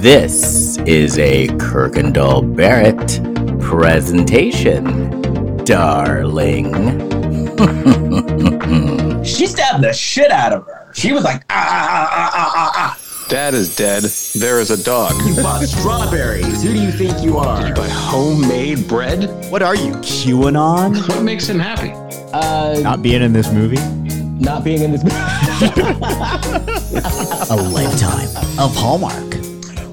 This is a Kirkendall Barrett presentation, darling. she stabbed the shit out of her. She was like, ah, ah, ah, ah, ah, ah. Dad is dead. There is a dog. You bought strawberries. Who do you think you are? Did You buy homemade bread? What are you, QAnon? What makes him happy? Uh, Not being in this movie? not being in this movie. A lifetime of Hallmark.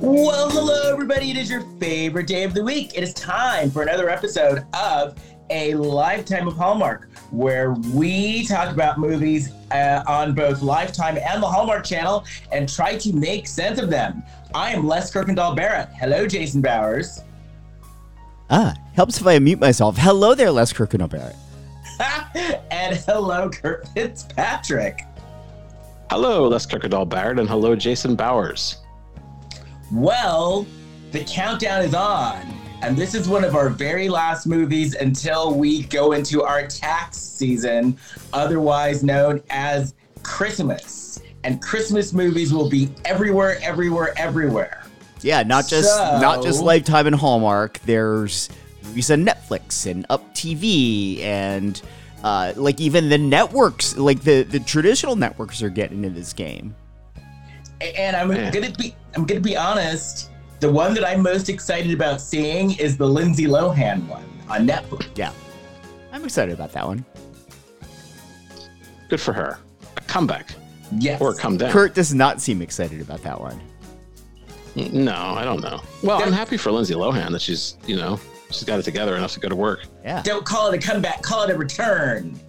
Well, hello, everybody. It is your favorite day of the week. It is time for another episode of A Lifetime of Hallmark, where we talk about movies uh, on both Lifetime and the Hallmark channel and try to make sense of them. I am Les Kirkendall Barrett. Hello, Jason Bowers. Ah, helps if I unmute myself. Hello there, Les Kirkendall Barrett. and hello, Kurt Fitzpatrick. Hello, Les Kirkendall Barrett, and hello, Jason Bowers. Well, the countdown is on, and this is one of our very last movies until we go into our tax season, otherwise known as Christmas. And Christmas movies will be everywhere, everywhere, everywhere. Yeah, not just So- not just Lifetime and Hallmark. There's movies on Netflix and Up TV and uh, like even the networks, like the the traditional networks, are getting into this game. A- And I'm Yeah. gonna be I'm gonna be honest. The one that I'm most excited about seeing is the Lindsay Lohan one on Netflix. Yeah, I'm excited about that one. Good for her. A comeback. Yes. Or come down. Kurt does not seem excited about that one. No, I don't know. Well, I'm happy for Lindsay Lohan that she's, you know, she's got it together enough to go to work. Yeah. Don't call it a comeback, call it a return.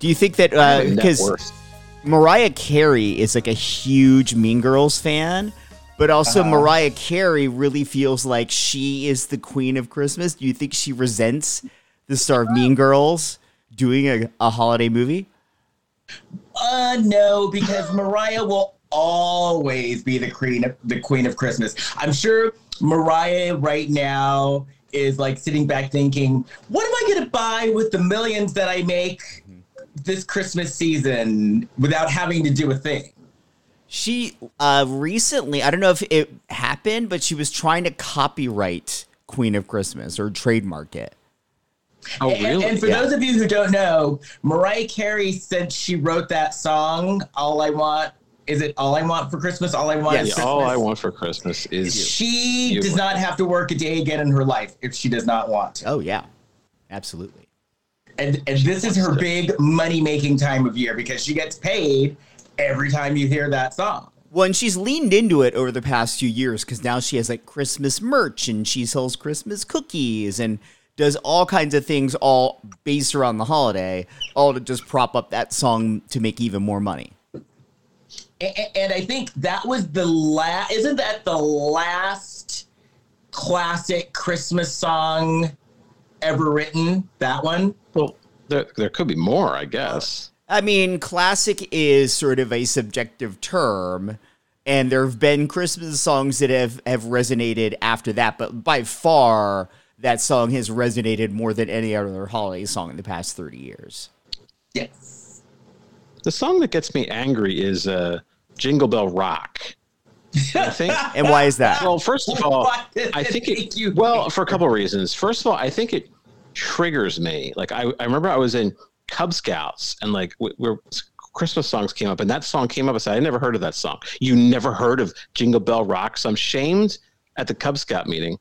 Do you think that Net because worth. Mariah Carey is like a huge Mean Girls fan, but also Uh-huh. Mariah Carey really feels like she is the queen of Christmas. Do you think she resents the star of Mean Girls doing a, a holiday movie? Uh no, because Mariah will always be the queen of the queen of Christmas. I'm sure Mariah right now is like sitting back thinking, what am I gonna buy with the millions that I make this Christmas season without having to do a thing? She uh, recently, I don't know if it happened, but she was trying to copyright Queen of Christmas or trademark it. Oh, And- really? And, for Yeah. those of you who don't know, Mariah Carey, since she wrote that song, "All I Want," is it "All I Want for Christmas"? All I want Yes. is Yeah, all I want for Christmas is you. She You. does not have to work a day again in her life if she does not want to. Oh, yeah. Absolutely. And, and this is her to. big money making time of year because she gets paid every time you hear that song. Well, and she's leaned into it over the past few years because now she has like Christmas merch and she sells Christmas cookies and does all kinds of things all based around the holiday, all to just prop up that song to make even more money. A- a- And I think that was the last, isn't that the last classic Christmas song ever written? That one? Well, there, there could be more, I guess. I mean, classic is sort of a subjective term, and there have been Christmas songs that have, have resonated after that, but by far, that song has resonated more than any other holiday song in the past 30 years. Yes. The song that gets me angry is uh, Jingle Bell Rock. I think. And why is that? Well, first of all, I think it. you Well, for a couple of reasons. First of all, I think it triggers me. Like I, I remember I was in Cub Scouts and like w- where Christmas songs came up, and that song came up. I said, I never heard of that song. You never heard of Jingle Bell Rock? So I'm shamed at the Cub Scout meeting.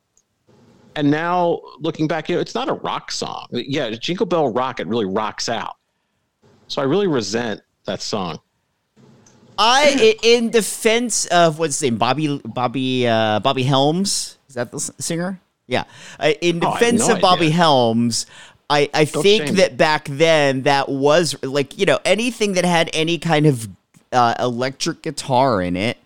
And now looking back, you know, it's not a rock song. Yeah, Jingle Bell Rock, it really rocks out. So I really resent that song. I, i- in defense of what's his name, Bobby, Bobby, uh, Bobby Helms. Is that the singer? Yeah. Uh, in Oh, defense no of Bobby idea. Helms, I, I Don't think shame that me. back then that was like you know anything that had any kind of uh, electric guitar in it,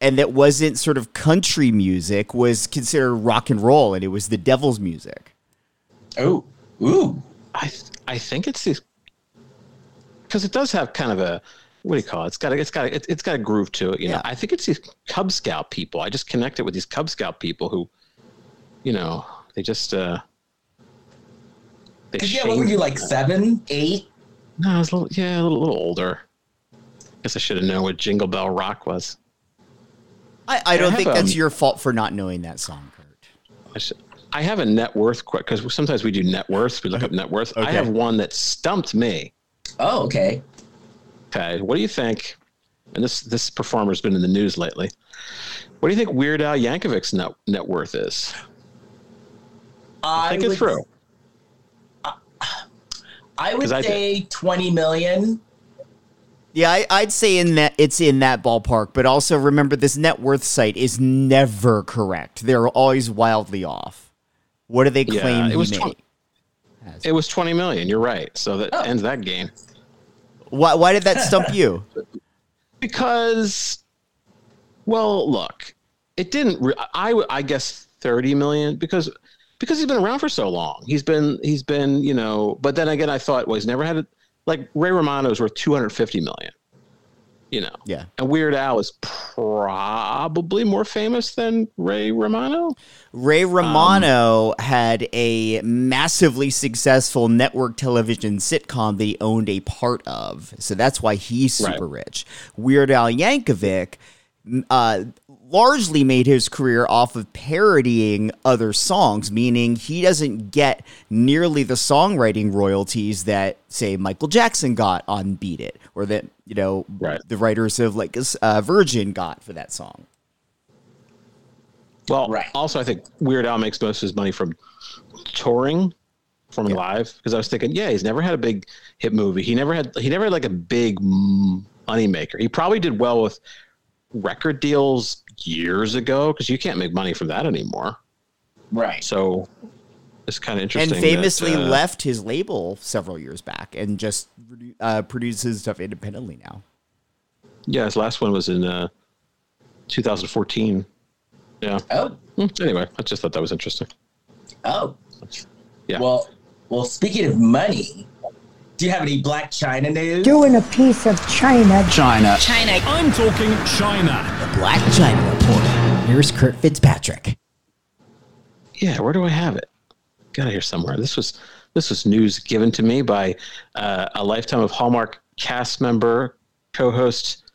and that wasn't sort of country music was considered rock and roll, and it was the devil's music. Oh, ooh. I th- I think it's these because it does have kind of a what do you call it? It's got a, it's got a, it, it's got a groove to it. You Yeah. know, I think it's these Cub Scout people. I just connected with these Cub Scout people who, you know, they just uh. They Cause yeah, what were you like seven, eight? No, I was a little yeah, a little, little older. Guess I should have known what Jingle Bell Rock was. I, I don't have, think that's um, your fault for not knowing that song, Kurt. I, should, I have a net worth quick because sometimes we do net worth. We look up net worth. I have one that stumped me. Oh, okay. Okay, what do you think? And this this performer's been in the news lately. What do you think Weird Al Yankovic's net net worth is? I Think it would, through. I would 'Cause I did. say 20 million. Yeah, I, I'd say in that it's in that ballpark, but also remember this net worth site is never correct. They're always wildly off. What do they Yeah, claim it he was made? 20 It was twenty million. You're right. So that Oh. ends that game. Why, why did that stump you? because well look it didn't re- I, w- I guess 30 million because because he's been around for so long he's been he's been you know but then again i thought well he's never had it like ray romano is worth 250 million you know Yeah. and weird al is probably more famous than ray romano Ray Romano had a massively successful network television sitcom that he owned a part of. So that's why he's super rich. Weird Al Yankovic uh, largely made his career off of parodying other songs, meaning he doesn't get nearly the songwriting royalties that, say, Michael Jackson got on Beat It, or that, you know, Right. the writers of like uh, Virgin got for that song. well Right. also i think weird al makes most of his money from touring performing live because i was thinking yeah he's never had a big hit movie he never had he never had like a big money maker he probably did well with record deals years ago because you can't make money from that anymore Right. so it's kind of interesting. and famously that, uh, left his label several years back and just uh, produces stuff independently now. yeah his last one was in uh 2014 yeah Oh, Hmm, anyway i just thought that was interesting oh. Yeah. Well, well, speaking of money, do you have any Blac Chyna news? doing a piece of China. China. China. I'm talking China. The Blac Chyna Report. Here's Kurt Fitzpatrick. Yeah, where do I have it? Got it here somewhere. This was this was news given to me by uh, a lifetime of Hallmark cast member, co-host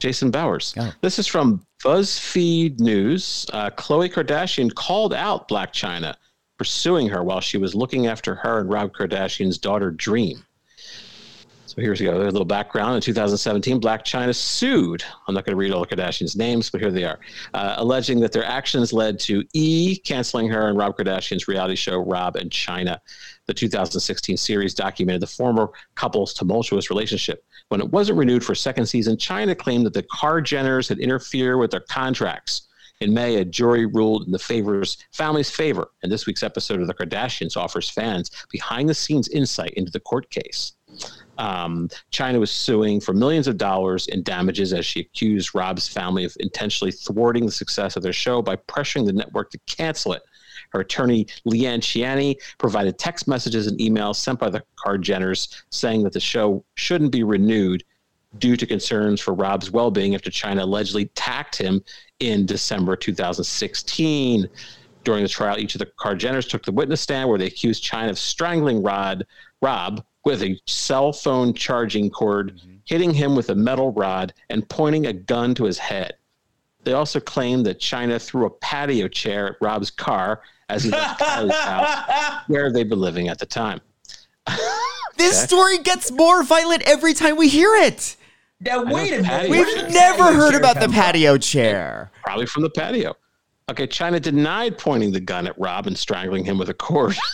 Jason Bowers. Oh. This is from BuzzFeed News. Uh, Khloe Kardashian called out Blac Chyna pursuing her while she was looking after her and Rob Kardashian's daughter Dream. So here's. A little background. In 2017, Blac Chyna sued. I'm not going to read all the Kardashians' names, but here they are, uh, alleging that their actions led to E canceling her and Rob Kardashian's reality show Rob and Chyna. The 2016 series documented the former couple's tumultuous relationship. When it wasn't renewed for a second season, Chyna claimed that the Kar-Jenners had interfered with their contracts. In May, a jury ruled in the favor's family's favor, and this week's episode of The Kardashians offers fans behind the scenes insight into the court case. Um, Chyna was suing for millions of dollars in damages as she accused Rob's family of intentionally thwarting the success of their show by pressuring the network to cancel it. Her attorney, Leanne Ciani, provided text messages and emails sent by the Kar-Jenners saying that the show shouldn't be renewed due to concerns for Rob's well being after Chyna allegedly attacked him in December 2016. During the trial, each of the Kar-Jenners took the witness stand where they accused Chyna of strangling Rod, Rob with a cell phone charging cord, mm-hmm. hitting him with a metal rod, and pointing a gun to his head. They also claimed that Chyna threw a patio chair at Rob's car as he left Kylie's house, where they'd been living at the time. This Okay. story gets more violent every time we hear it. Now wait a minute. We've did the never patio heard about the come from? patio chair. probably from the patio. Okay, Chyna denied pointing the gun at Rob and strangling him with a cord.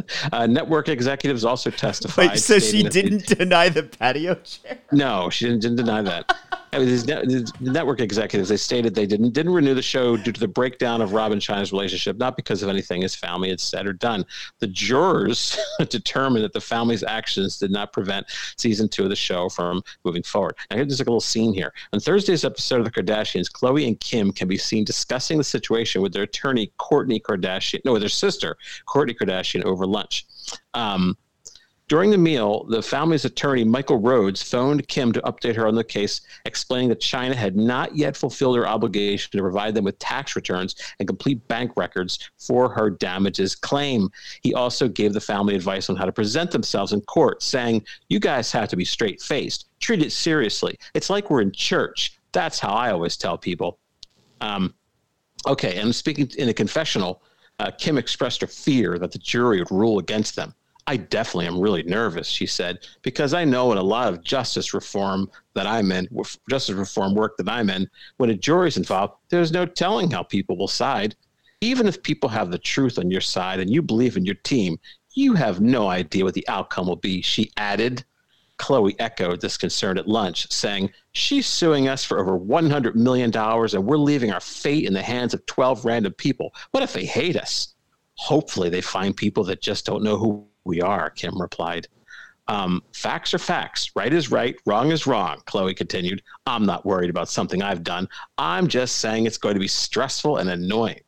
uh, network executives also testified. Wait, so she stating that they- didn't deny the patio chair? No, she didn't, didn't deny that. I mean, these net, the network executives they stated they didn't didn't renew the show due to the breakdown of Rob and Chyna's relationship, not because of anything his family had said or done. The jurors determined that the family's actions did not prevent season two of the show from moving forward. Now, here's like a little scene here. On Thursday's episode of The Kardashians, Khloe and Kim can be seen discussing the situation with their attorney Kourtney Kardashian, no, with their sister Kourtney Kardashian over lunch. Um, during the meal, the family's attorney, Michael Rhodes, phoned Kim to update her on the case, explaining that Chyna had not yet fulfilled her obligation to provide them with tax returns and complete bank records for her damages claim. He also gave the family advice on how to present themselves in court, saying, You guys have to be straight faced, treat it seriously. It's like we're in church. That's how I always tell people. Um, okay, and speaking in a confessional, uh, Kim expressed her fear that the jury would rule against them. I definitely am really nervous, she said, because I know in a lot of justice reform that I'm in, justice reform work that I'm in, when a jury's involved, there's no telling how people will side. Even if people have the truth on your side and you believe in your team, you have no idea what the outcome will be, she added. Khloe echoed this concern at lunch, saying, She's suing us for over $100 million and we're leaving our fate in the hands of 12 random people. What if they hate us? Hopefully, they find people that just don't know who we are, Kim replied. Um, facts are facts. Right is right. Wrong is wrong, Khloe continued. I'm not worried about something I've done. I'm just saying it's going to be stressful and annoying.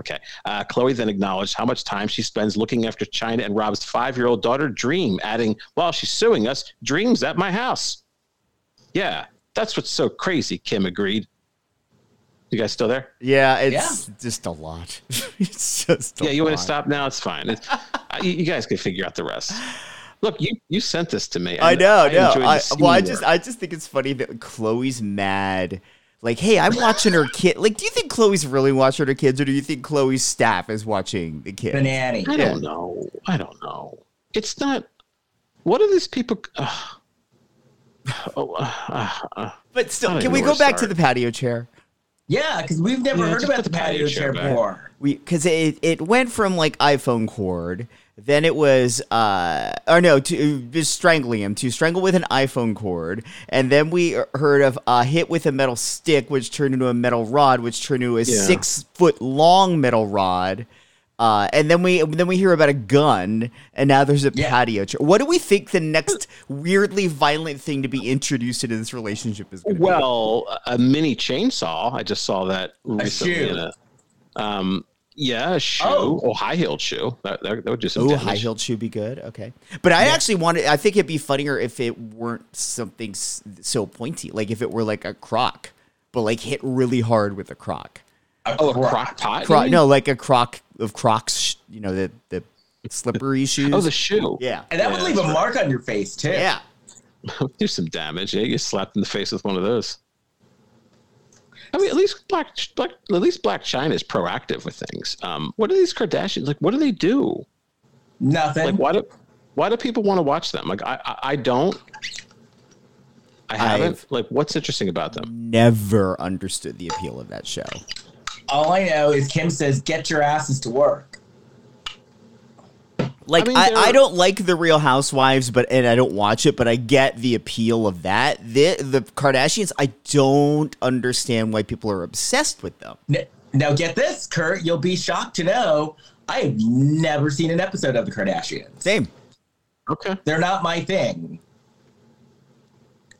Okay. Uh, Khloe then acknowledged how much time she spends looking after Chyna and Rob's five year old daughter, Dream, adding, While she's suing us, Dream's at my house. Yeah, that's what's so crazy, Kim agreed. You guys still there? Yeah, it's just a lot. it's just a yeah, you want to stop now? It's fine. It's, uh, you, you guys can figure out the rest. Look, you, you sent this to me. I and know, no. enjoyed I, well, I just, I just think it's funny that Khloe's mad. Like, hey, I'm watching her kid. Like, do you think Khloe's really watching her kids, or do you think Khloe's staff is watching the kids? Banani. I Yeah. don't know. I don't know. It's not. What are these people? Uh, oh, uh, uh, But still, can we go to back to the patio chair? Yeah, because we've never Yeah, heard about the the patio patio chair chair before. We because it it went from like iPhone cord, then it was uh or no to just strangling him to strangle with an iPhone cord, and then we heard of a hit with a metal stick, which turned into a metal rod, which turned into a Yeah. six foot long metal rod. Uh, and then we then we hear about a gun, and now there's a Yeah. patio chair. What do we think the next weirdly violent thing to be introduced into this relationship is going to be? well, a mini chainsaw. I just saw that recently. shoe. In a, um, yeah, a shoe. Oh. Oh, high heeled shoe. That, that, that would do some Oh, high heeled shoe be good. Okay, but I actually wanted. I think it'd be funnier if it weren't something so pointy. Like if it were like a croc, but like hit really hard with a croc. Oh, a crock pot. you Croc, no, like a croc of Crocs. You know the the slippery shoes. Oh, the shoe. yeah, And that would leave a that's mark on your face, too. yeah. do some damage. Yeah, you get slapped in the face with one of those. I mean, at least Black, Black at least Blac Chyna is proactive with things. Um, what are these Kardashians like? What do they do? Nothing. Like, why do why do people want to watch them? Like, I I, I don't. I haven't. I've- like, what's interesting about them? Never understood the appeal of that show. All I know is Kim says, get your asses to work. Like I mean, I, I, don't like the Real Housewives, but and I don't watch it, but I get the appeal of that. The the Kardashians, I don't understand why people are obsessed with them. N- Now, get this, Kurt. You'll be shocked to know I have never seen an episode of The Kardashians. Same. Okay. They're not my thing.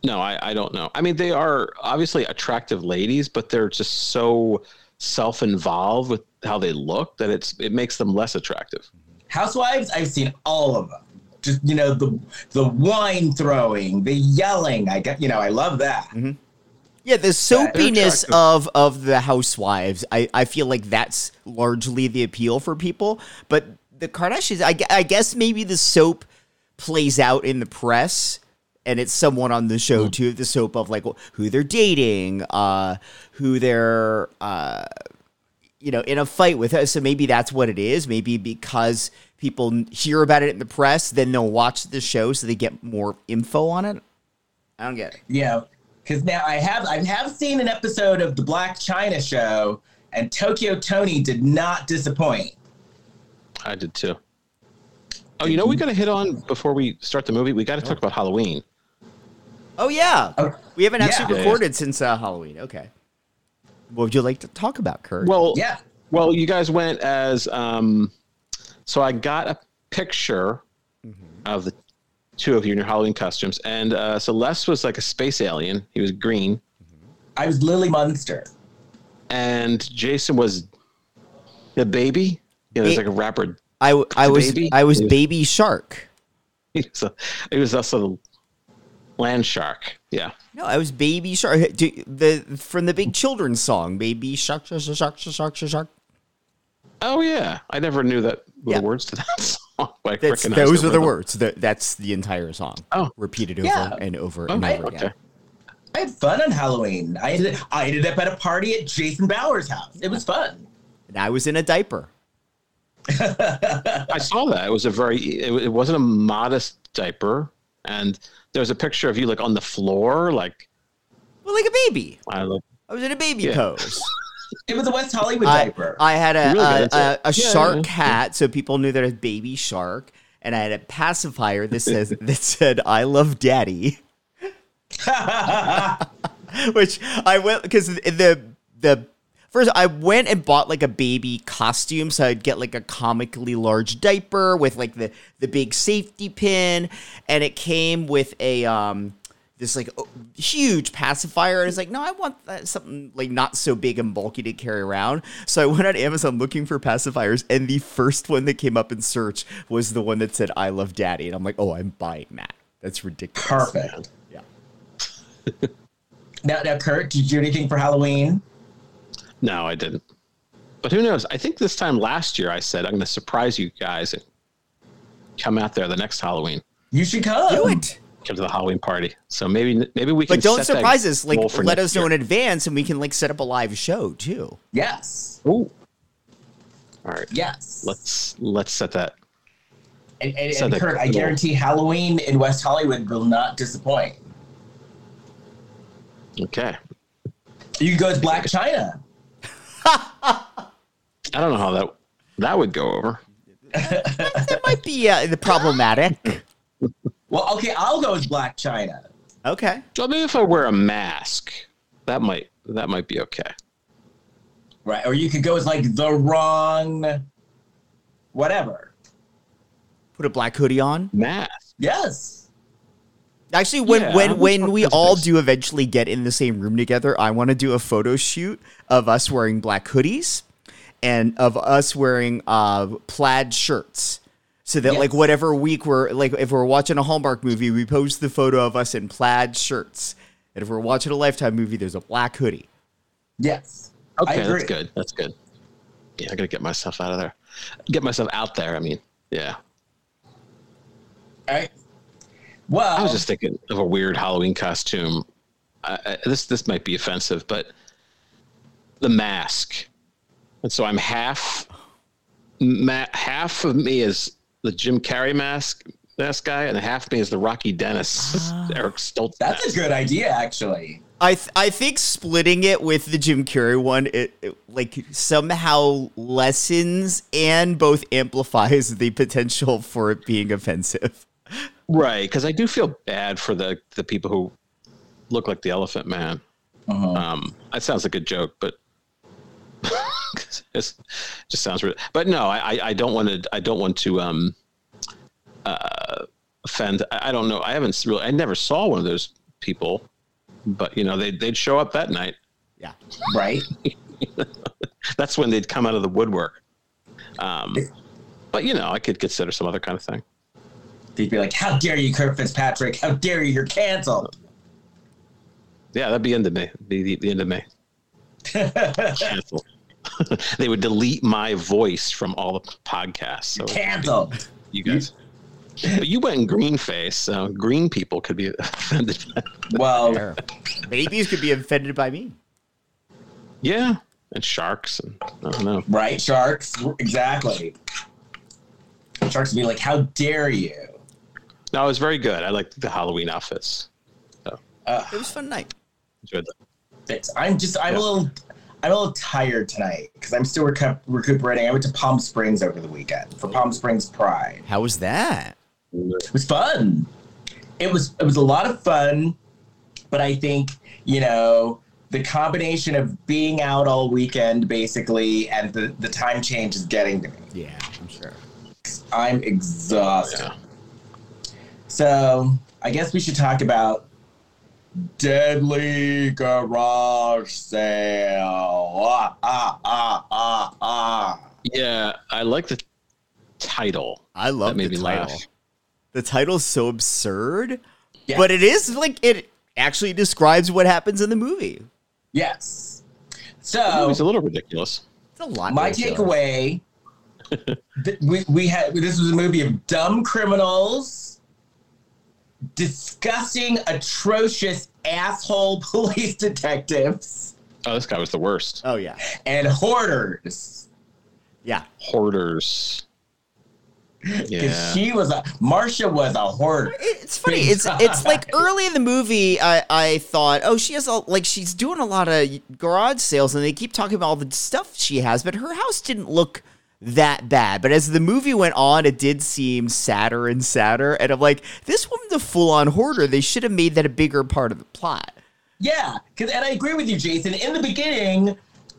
No, I, I don't know. I mean, they are obviously attractive ladies, but they're just so self-involved with how they look that it's it makes them less attractive. Housewives, I've seen all of them. Just you know the the wine throwing, the yelling. I got you know I love that. Mm-hmm. Yeah, the soapiness of of the housewives, I, I feel like that's largely the appeal for people. But the Kardashians, I, I guess maybe the soap plays out in the press, and it's someone on the show too. The soap of like who they're dating, uh, who they're uh, you know in a fight with us. So maybe that's what it is. Maybe because people hear about it in the press, then they'll watch the show so they get more info on it. I don't get it. Yeah, because now I have I have seen an episode of the Blac Chyna show, and Tokyo Toni did not disappoint. I did too. Oh, you know, we got to hit on before we start the movie. We got to talk about Halloween. Oh yeah, Oh, we haven't actually yeah. recorded since uh, Halloween. Okay, what would you like to talk about, Kurt? Well, Yeah. Well, you guys went as um, so I got a picture of the two of you in your Halloween costumes, and uh, so Les was like a space alien. He was green, I was Lily Munster. and Jason was the baby. You know, there's Ba- like a rapper. I, the was baby? I was was- Baby Shark. He was, a, he was also the land shark. Yeah. No, I was Baby Shark. Do, the from the big children's song, Baby Shark, Shark, Shark, Shark, Shark, Shark. Oh yeah, I never knew that Yeah. the words to that song. but I That's, recognized those are the words. The, that's the entire song. Oh. repeated over Yeah. and over Oh, and over okay. again. I had fun on Halloween. I ended, I ended up at a party at Jason Bauer's house. It was fun. And I was in a diaper. I saw that. It was a very. It, it wasn't a modest diaper, and there was a picture of you like on the floor, like Well, like a baby. I look. I was in a baby Yeah. pose. It was a West Hollywood I, diaper. I had a, Really a, a, a Yeah, shark yeah. hat, so people knew that it was baby shark. And I had a pacifier that says that said "I love Daddy," which I went because the the first I went and bought like a baby costume, so I'd get like a comically large diaper with like the the big safety pin, and it came with a um this like huge pacifier. And it's like, no, I want that, something like not so big and bulky to carry around. So I went on Amazon looking for pacifiers, and the first one that came up in search was the one that said "I love Daddy," and I'm like, oh, I'm buying that. That's ridiculous. Perfect. Yeah. Now, now, Kurt, did you do anything for Halloween? No, I didn't. But who knows? I think this time last year I said I'm going to surprise you guys and come out there the next Halloween. You should come. Do it. Come to the Halloween party. So maybe maybe we can. But don't set that surprise us. Like, let us know year. in advance, and we can like set up a live show too. Yes. Ooh. All right. Yes. Let's let's set that. and, and, So and the- Kurt, I guarantee Halloween in West Hollywood will not disappoint. Okay. You can go to Blac Chyna. I don't know how that that would go over. That might be uh, the problematic. Well, okay, I'll go as Blac Chyna. Okay. Well, maybe if I wear a mask, that might that might be okay. Right. Or you could go as like the wrong whatever. Put a black hoodie on. Mask. Yes. Actually, when Yeah, when when we all do eventually get in the same room together, I want to do a photo shoot of us wearing black hoodies and of us wearing uh, plaid shirts. So that like whatever week we're like, if we're watching a Hallmark movie, we post the photo of us in plaid shirts, and if we're watching a Lifetime movie, there's a black hoodie. Yes. I Okay, agree. that's good. That's good. Yeah, I gotta get myself out of there. Get myself out there. I mean, yeah. All right. Well, I was just thinking of a weird Halloween costume. I, I, this this might be offensive, but the mask. And so I'm half. Ma- half of me is the Jim Carrey mask mask guy, and half of me is the Rocky Dennis ah. Eric Stoltz. that's a good idea, actually. I th- I think splitting it with the Jim Carrey one, it, it like somehow lessens and both amplifies the potential for it being offensive. Right because I do feel bad for the the people who look like the Elephant Man. Uh-huh. Um, that sounds like a joke, but it's, just sounds. Weird. But no, I, I- I don't want to. I don't want to um, uh, offend. I, I don't know. I haven't really. I never saw one of those people, but you know, they they'd show up that night. Yeah. Right? That's when they'd come out of the woodwork. Um, but you know, I could consider some other kind of thing. They'd be like, How dare you, Kurt Fitzpatrick? How dare you? You're canceled. Yeah, that'd be end of me. Be the, the end of me. Cancel. they would delete my voice from all the podcasts. So Canceled. you guys. But you went in green face, so green people could be offended. Well, Fair. Babies could be offended by me. yeah, and sharks, and I don't know. right, sharks. Exactly. Sharks would be like, How dare you? No, it was very good. I liked the Halloween outfits. Ah. It was a fun night. Enjoyed that. I'm just, I'm Yeah. a little. I'm a little tired tonight because I'm still recu- recuperating. I went to Palm Springs over the weekend for Palm Springs Pride. How was that? It was fun. It was it was a lot of fun, but I think you know the combination of being out all weekend basically and the the time change is getting to me. Yeah, I'm sure. I'm exhausted. Yeah. So I guess we should talk about Deadly Garage Sale. Ah ah ah ah ah. Yeah, I like the title. I love That made the me title. laugh. The title's so absurd, Yeah. but it is like it actually describes what happens in the movie. Yes. So it's a little ridiculous. It's a lot. my ridiculous. takeaway th- we, we had this was a movie of dumb criminals disgusting, atrocious asshole police detectives Oh, this guy was the worst. Oh yeah, and hoarders. yeah. Hoarders. Because Yeah. she was a Marcia was a hoarder. It's funny. It's it's like early in the movie. I I thought, oh, she has a like she's doing a lot of garage sales, and they keep talking about all the stuff she has, but her house didn't look that bad. But as the movie went on, it did seem sadder and sadder, and I'm like, this woman's a full on hoarder. They should have made that a bigger part of the plot. Yeah, because and I agree with you, Jason. In the beginning,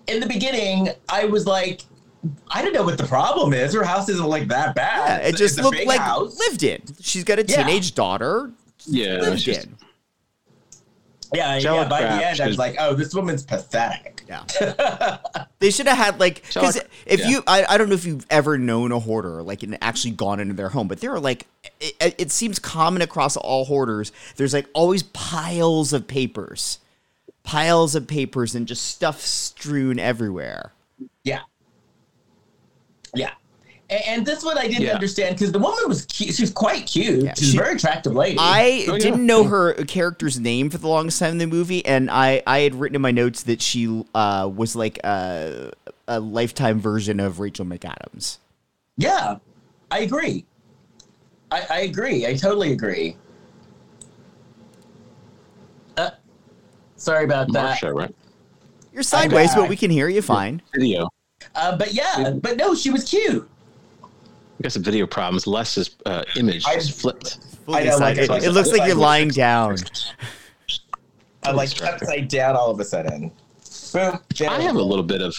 in the beginning, I was like, I don't know what the problem is. Her house isn't like that Yeah, bad. it just it's looked like house. lived in. She's got a Yeah. teenage daughter. Yeah. lived she's- in. Yeah, Jello yeah. By the end, I was like, oh, this woman's pathetic. Yeah. They should have had like because if yeah. you I, I don't know if you've ever known a hoarder like and actually gone into their home, but there are like it, it seems common across all hoarders. There's like always piles of papers, piles of papers, and just stuff strewn everywhere. Yeah. Yeah. And, and this one I didn't Yeah. understand because the woman was cute. She was quite cute. Yeah, She's she- a very attractive lady. I Oh, yeah. didn't know her character's name for the longest time in the movie, and I, I had written in my notes that she uh, was like a, a lifetime version of Rachel McAdams. yeah, I agree. I, I agree. I totally agree. Uh, sorry about that. Marcia, right? You're sideways, but we can hear you fine. Video. Uh, but yeah, but no, she was cute. We got some video problems. Les's uh, image I- is flipped. I know, like, it, it looks like you're lying down. I'm like upside down all of a sudden. Boom. I have a little bit of.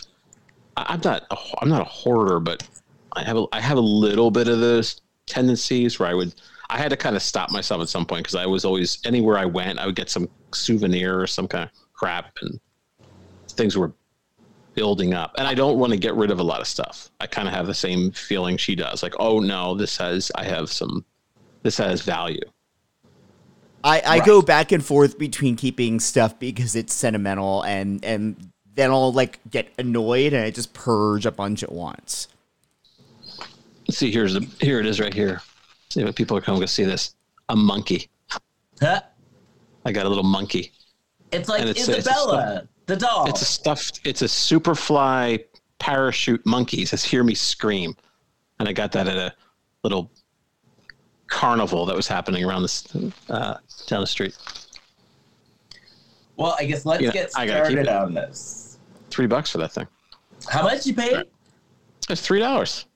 I- I'm not. A, I'm not a hoarder, but I have. A, I have a little bit of those tendencies where I would. I had to kind of stop myself at some point because I was always anywhere I went, I would get some souvenir or some kind of crap, and things were building up. And I don't want to get rid of a lot of stuff. I kind of have the same feeling she does. Like, oh no, this has. I have some. This has value. I, I Right. go back and forth between keeping stuff because it's sentimental and and then I'll like get annoyed and I just purge a bunch at once. Let's see. Here's the. Here it is, right here. See what people are coming to see this. A monkey. Huh? I got a little monkey. It's like And it's- it's Isabella, the doll. It's a stuffed. It's a Superfly parachute monkey. It says "Hear me scream," and I got that at a little carnival that was happening around this uh, down the street. well, I guess let's Yeah, get I gotta started it. on this. Three bucks for that thing. How much you paid? It's three dollars.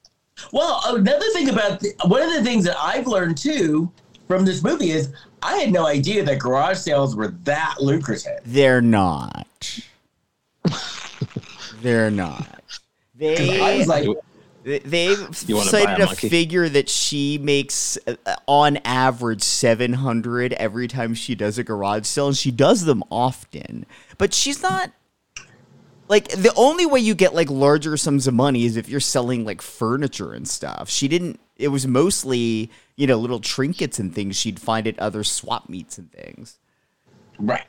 Well, another thing about the, one of the things that I've learned too from this movie is I had no idea that garage sales were that lucrative. They're not. They're not. I They was like, They- They've You wanna buy cited a a, figure that she makes uh, on average 700 every time she does a garage sale, and she does them often. But she's not like the only way you get like larger sums of money is if you're selling like furniture and stuff. She didn't. It was mostly you know little trinkets and things she'd find at other swap meets and things. Right.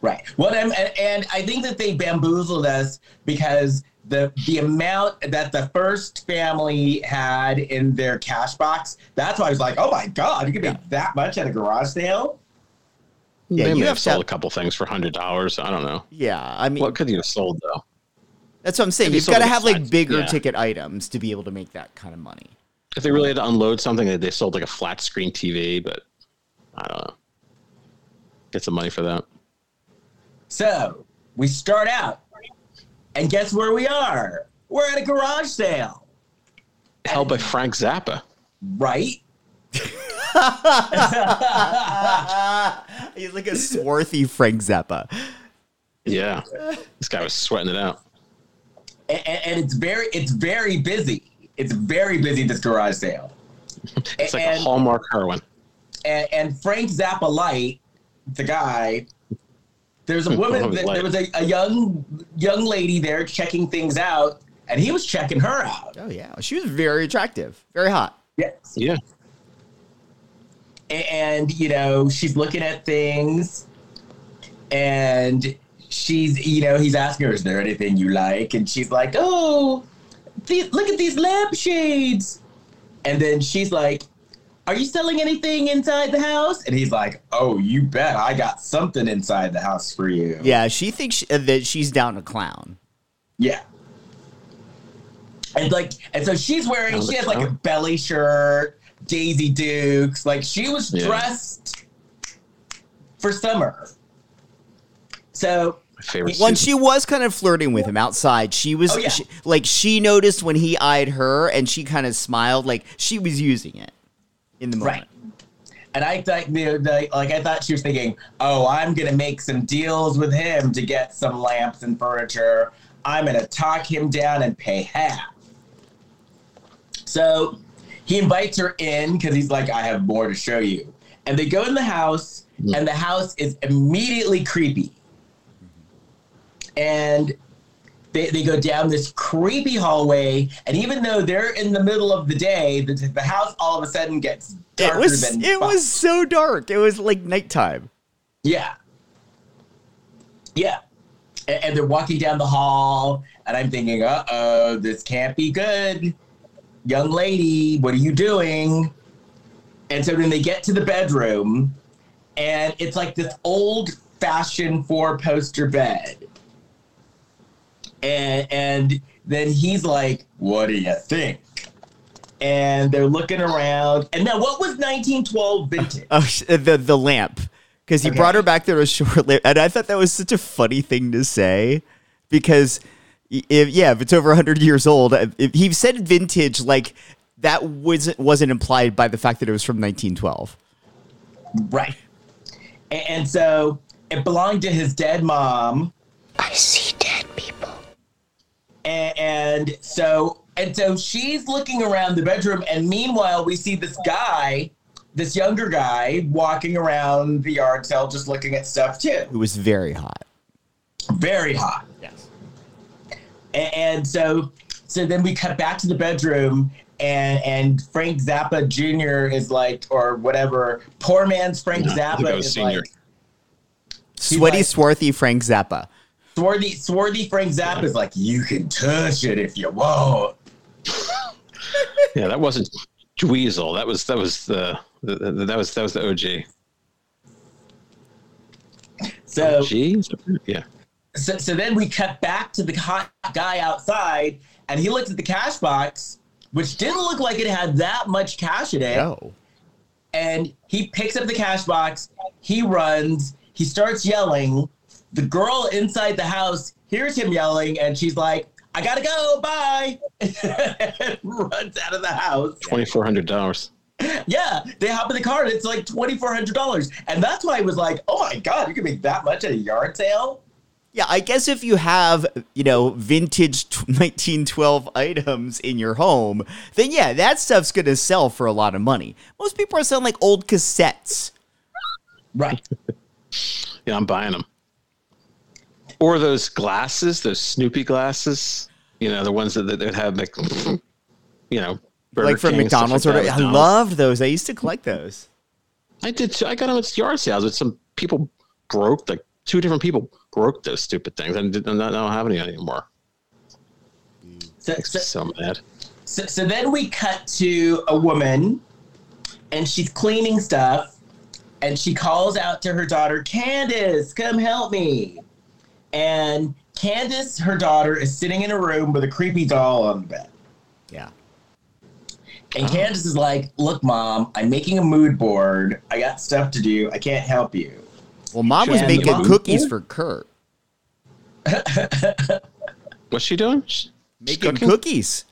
Right. Well, and, and, and I think that they bamboozled us because the the amount that the first family had in their cash box, that's why I was like, oh my God, you can make that much at a garage sale? Yeah, they you may have have to- sold a couple things for hundred dollars. I don't know. Yeah, I mean What could you have sold though? that's what I'm saying. if you You've got to have like bigger yeah. ticket items to be able to make that kind of money. If they really had to unload something, they- they sold like a flat screen TV, but I don't know. Get some money for that. So we start out, and guess where we are? We're at a garage sale, Held by Frank Zappa. right? He's like a swarthy Frank Zappa. Yeah, this guy was sweating it out. and, and it's very it's very busy. It's very busy this garage sale. It's like a Hallmark heroine. and, and Frank Zappa Light, the guy. There's a hmm, woman. Oh, Light. there was a, a young young lady there checking things out, and he was checking her out. Oh yeah, she was very attractive, very hot. Yes. Yeah, and you know she's looking at things and she's you know he's asking her is there anything you like and she's like oh these, look at these lampshades and then she's like Are you selling anything inside the house? And he's like, Oh, you bet. I got something inside the house for you. Yeah, she thinks uh, that she's down to clown. Yeah. And like, and so she's wearing, Down she to has like a belly shirt, Daisy Dukes. Like she was Yeah. dressed for summer. So My favorite. When she was kind of flirting with him outside, she was Oh, yeah. she, like she noticed when he eyed her, and she kind of smiled, like she was using it in the moment. Right. And I thought, the, like, I thought she was thinking, oh, I'm going to make some deals with him to get some lamps and furniture. I'm going to talk him down and pay half. So he invites her in because he's like, I have more to show you. And they go in the house, and the house is immediately creepy. And they, they go down this creepy hallway, and even though they're in the middle of the day, the, the house all of a sudden gets It darker was than it was so dark. It was like nighttime. yeah, yeah. And, and they're walking down the hall, and I'm thinking, uh oh, this can't be good, young lady. What are you doing? And so then they get to the bedroom, and it's like this old-fashioned four-poster bed. And and then he's like, "What do you think?" And they're looking around. And now, what was 1912 vintage? Oh, the the lamp because he Okay. brought her back there a short lamp, and I thought that was such a funny thing to say because if yeah, if it's over hundred years old, uh, if he said vintage like that wasn't wasn't implied by the fact that it was from 1912. Right. And, and so it belonged to his dead mom. I see dead people. And, and so and so she's looking around the bedroom, and meanwhile we see this guy, this younger guy, walking around the yard sale, just looking at stuff too. It was very hot. Very hot. Yes. And, and so so then we cut back to the bedroom. And, and Frank Zappa Jr. is like, or whatever, poor man's Frank Yeah, I think Zappa I was is senior. like, Sweaty, like- swarthy Frank Zappa. Swarthy, swarthy Frank Zappa is like, you can touch it if you want. Yeah, that wasn't Dweezil. That was that was the, the, the that was that was the OG. So, OG? Yeah. so, so then we cut back to the hot guy outside, and he looks at the cash box, which didn't look like it had that much cash in it. No. And he picks up the cash box, he runs, he starts yelling. The girl inside the house hears him yelling, and she's like, I gotta go, bye. and runs out of the house. Twenty four hundred dollars. Yeah, they hop in the car, and it's like $2,400. And that's why I was like, oh my God, you can make that much at a yard sale? Yeah, I guess if you have, you know, vintage 1912 items in your home, then yeah, that stuff's going to sell for a lot of money. Most people are selling like old cassettes. Right. Yeah, I'm buying them. Or those glasses, those Snoopy glasses. You know, the ones that, that have like, you know, Burger like from King, McDonald's like or that, I McDonald's. loved those. I used to collect those. I did. Too. I got them at yard sales, but some people broke like two different people broke those stupid things. and. I don't have any anymore. So, so, so mad. so, so then we cut to a woman, and she's cleaning stuff, and she calls out to her daughter, Candace, come help me. And Candace, her daughter, is sitting in a room with a creepy doll on the bed. Yeah. And Candace is like, Look, mom, I'm making a mood board. I got stuff to do. I can't help you. Well, mom was And making mom- cookies for Kurt. What's she doing? She- Making cooking? cookies.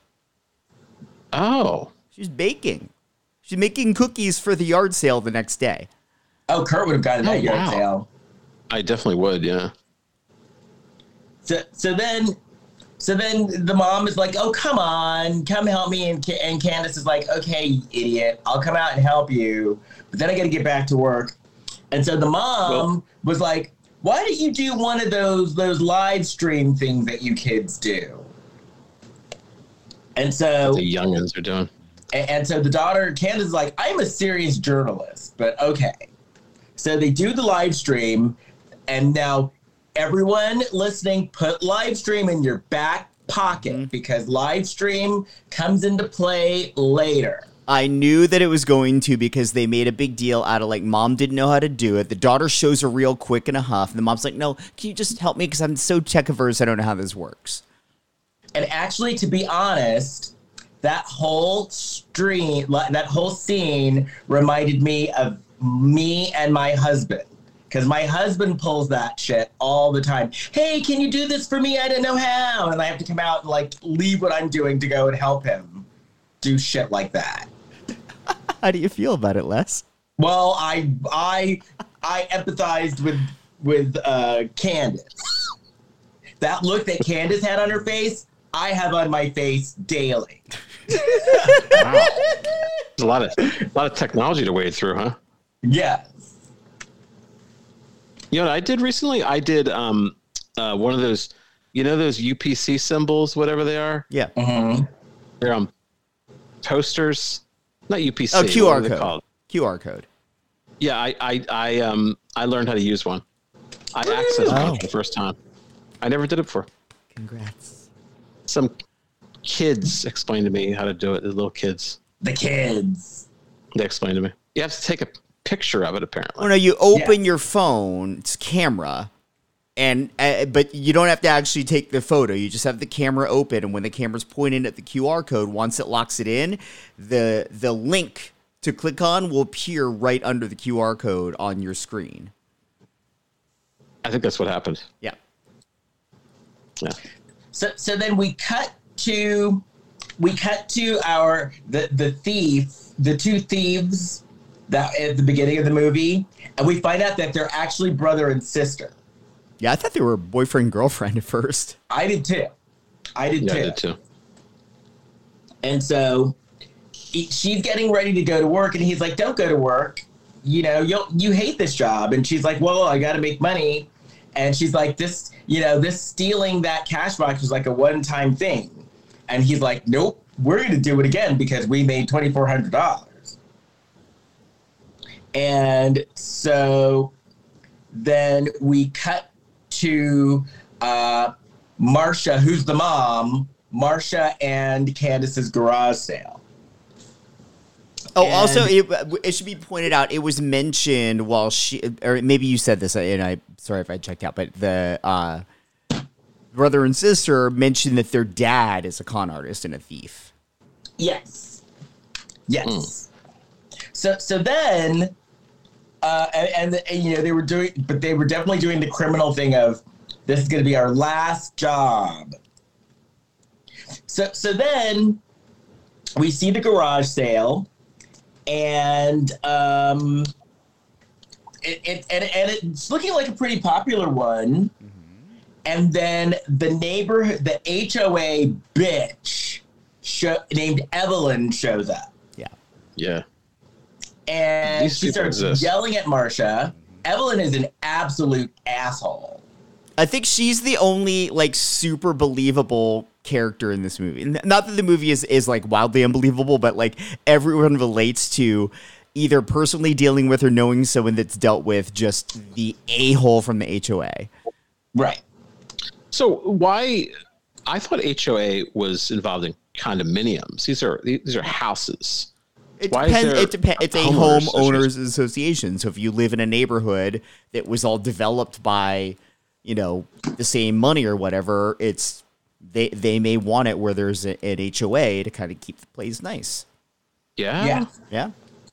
Oh, She's baking. She's making cookies for the yard sale the next day. Oh, Kurt would have gotten that Oh, yard sale. I definitely would. Yeah. So, so then, so then the mom is like, "Oh, come on, come help me." And and Candace is like, "Okay, you idiot, I'll come out and help you." But then I got to get back to work. And so the mom Well- was like, "Why don't you do one of those those live stream things that you kids do?" And so The youngins are doing. and, and so the daughter, Candace, is like, I'm a serious journalist, but okay. So they do the live stream, and now everyone listening, put live stream in your back pocket mm-hmm. because live stream comes into play later. I knew that it was going to because they made a big deal out of like mom didn't know how to do it. The daughter shows her real quick in a huff, and the mom's like, "No, can you just help me because I'm so tech averse. I don't know how this works." And actually, to be honest, that whole stream, that whole scene reminded me of me and my husband. Because my husband pulls that shit all the time. Hey, can you do this for me? I don't know how. And I have to come out and like leave what I'm doing to go and help him do shit like that. How do you feel about it, Les? Well, I I I empathized with with uh, Candace. That look that Candace had on her face, I have on my face daily. Wow. There's a lot of a lot of technology to wade through, huh? Yes. You know what I did recently? I did um uh, one of those, you know, those UPC symbols, whatever they are. Yeah. Mhm. They're um posters, not UPC. Oh, QR code. called? QR code. Yeah, I, I, I, um, I learned how to use one. I accessed Oh. one for the first time. I never did it before. Congrats. Some kids explained to me how to do it. The little kids, The kids. they explained to me. You have to take a picture of it, apparently. Oh no, you open your phone's camera, and uh, but you don't have to actually take the photo. You just have the camera open, and when the camera's pointing at the QR code, once it locks it in, the the link to click on will appear right under the QR code on your screen. I think that's what happened. Yeah. Yeah. So so then we cut to we cut to our the the thief, the two thieves that at the beginning of the movie, and we find out that they're actually brother and sister. Yeah, I thought they were boyfriend girlfriend at first. I did too. I did Yeah, too. I did too. And so he, she's getting ready to go to work, and he's like, "Don't go to work. You know, you you hate this job." And she's like, "Well, I got to make money." And she's like, "This, you know, this stealing that cash box was like a one time thing." And he's like, "Nope, we're going to do it again because we made twenty four hundred dollars." And so then we cut to uh, Marsha, who's the mom, Marsha and Candace's garage sale. Oh, And- also, it, it should be pointed out it was mentioned while she, or maybe you said this, and I sorry if I checked out, but the uh, brother and sister mentioned that their dad is a con artist and a thief. Yes. Yes. So so then uh and, and, and, you know they were doing but they were definitely doing the criminal thing of this is going to be our last job. So so then we see the garage sale and um it, it and, and it's looking like a pretty popular one. And then the neighborhood, the HOA bitch show, named Evelyn shows up. Yeah. Yeah. And These she starts exist. yelling at Marsha. Evelyn is an absolute asshole. I think she's the only like super believable character in this movie. Not that the movie is is like wildly unbelievable, but like everyone relates to either personally dealing with or knowing someone that's dealt with just the a hole from the HOA. Right. So why? I thought HOA was involved in condominiums. These are these are houses. It Why depends. It depends. It's a homeowners homeowners association. So if you live in a neighborhood that was all developed by, you know, the same money or whatever, it's they they may want it where there's a, an HOA to kind of keep the place nice. Yeah. Yeah. Yeah.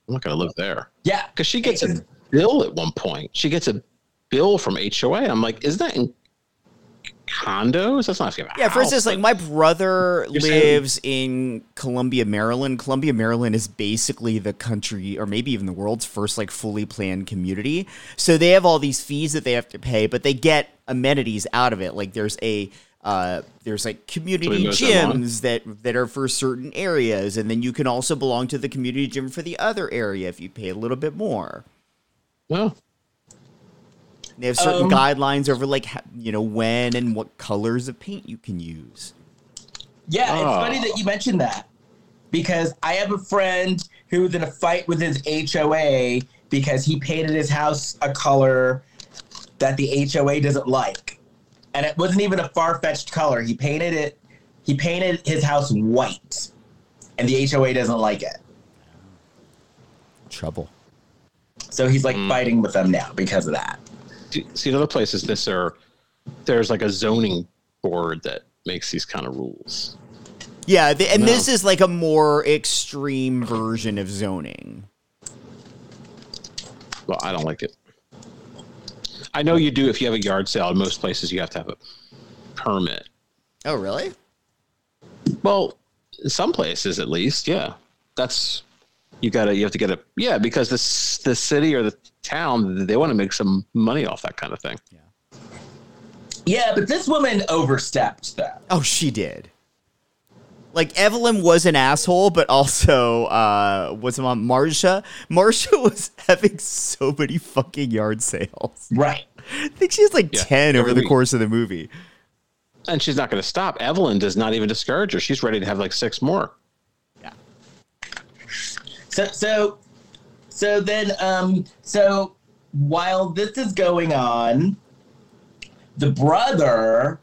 I'm not gonna live there Yeah. because she gets a bill at one point. She gets a bill from HOA. I'm like, is that in condos? That's not. A Yeah, for instance, like my brother You're saying- lives in Columbia, Maryland. Columbia, Maryland is basically the country or maybe even the world's first like fully planned community. So they have all these fees that they have to pay, but they get amenities out of it. Like there's a uh, there's like community gyms that that are for certain areas, and then you can also belong to the community gym for the other area if you pay a little bit more. no. They have certain Um, guidelines over like you know when and what colors of paint you can use. Yeah, it's Oh. funny that you mentioned that because I have a friend who was in a fight with his HOA because he painted his house a color that the HOA doesn't like. And it wasn't even a far fetched color. He painted it, he painted his house white, and the HOA doesn't like it. Trouble. So he's like Hmm. fighting with them now because of that. See, in other places, this are there's like a zoning board that makes these kind of rules. Yeah, the, and No. this is like a more extreme version of zoning. Well, I don't like it. I know you do if you have a yard sale. In most places, you have to have a permit. Oh, really? Well, in some places at least, yeah. That's you gotta you have to get a yeah because this the city or the town they want to make some money off that kind of thing. Yeah, Yeah, but this woman overstepped that. Oh, she did. Like Evelyn was an asshole, but also uh what's her mom? Marsha. Marsha was having so many fucking yard sales. Right. I think she has like Yeah, ten over the week. course of the movie. And she's not going to stop. Evelyn does not even discourage her. She's ready to have like six more. Yeah. So so so then um so while this is going on, the brother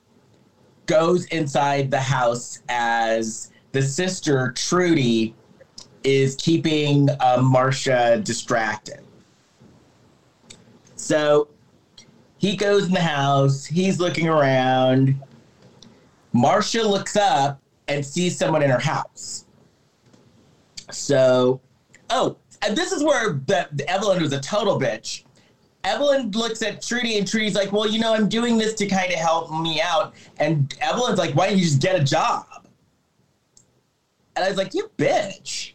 goes inside the house as the sister Trudy is keeping uh, Marcia distracted. So he goes in the house, he's looking around. Marcia looks up and sees someone in her house. So, oh, this is where the, the Evelyn was a total bitch. Evelyn looks at Trudy and Trudy's like, well, you know, I'm doing this to kind of help me out. And Evelyn's like, why don't you just get a job? And I was like, you bitch.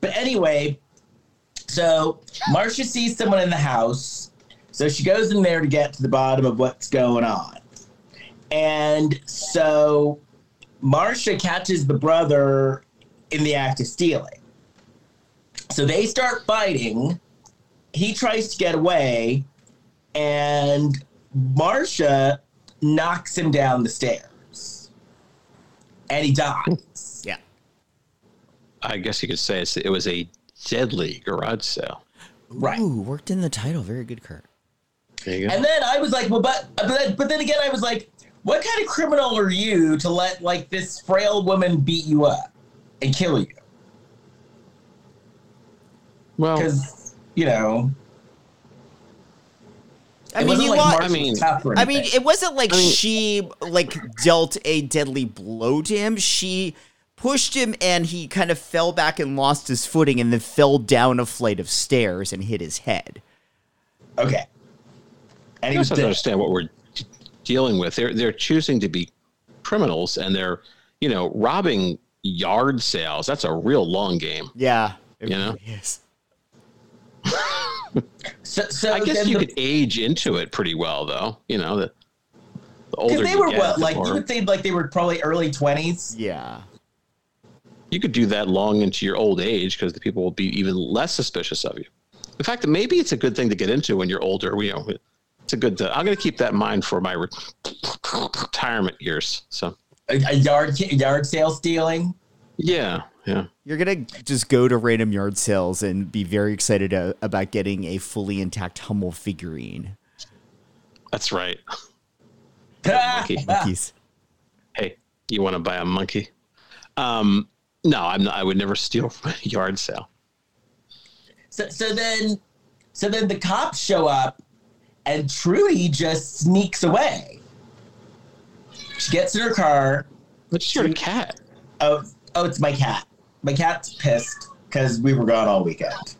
But anyway, so Marcia sees someone in the house. So she goes in there to get to the bottom of what's going on. And so Marcia catches the brother in the act of stealing. So they start fighting. He tries to get away, and Marcia knocks him down the stairs. And he dies. Yeah. I guess you could say it's, it was a deadly garage sale. Right. Ooh, worked in the title. Very good, Kurt. There you go. And then I was like, well, but but then, but then again, I was like, what kind of criminal are you to let like this frail woman beat you up and kill you? Well, Because you know, I mean, you like want. I mean- was tough or I mean, it wasn't like I mean- she like dealt a deadly blow to him. She pushed him, and he kind of fell back and lost his footing, and then fell down a flight of stairs and hit his head. okay. And I he was just dead. understand what we're dealing with. They're they're choosing to be criminals, and they're you know robbing yard sales. That's a real long game. Yeah, it You know? really is. So, so I guess you the- could age into it pretty well, though. You know the, the older they you were get, what, the like more- you would say, like they were probably early twenties. Yeah. you could do that long into your old age because the people will be even less suspicious of you. In fact, maybe it's a good thing to get into when you're older. You know, it's a good. I'm going to keep that in mind for my re- retirement years. So A, a yard yard sale stealing. yeah, yeah. You're gonna just go to random yard sales and be very excited uh, about getting a fully intact Hummel figurine. That's right. Monkey. Monkeys. hey, you want to buy a monkey? Um, no, I'm not. I would never steal from a yard sale. So, so then, so then the cops show up, and Trudy just sneaks away. She gets in her car. But just you're cat. Oh, oh, it's my cat. My cat's pissed because we were gone all weekend.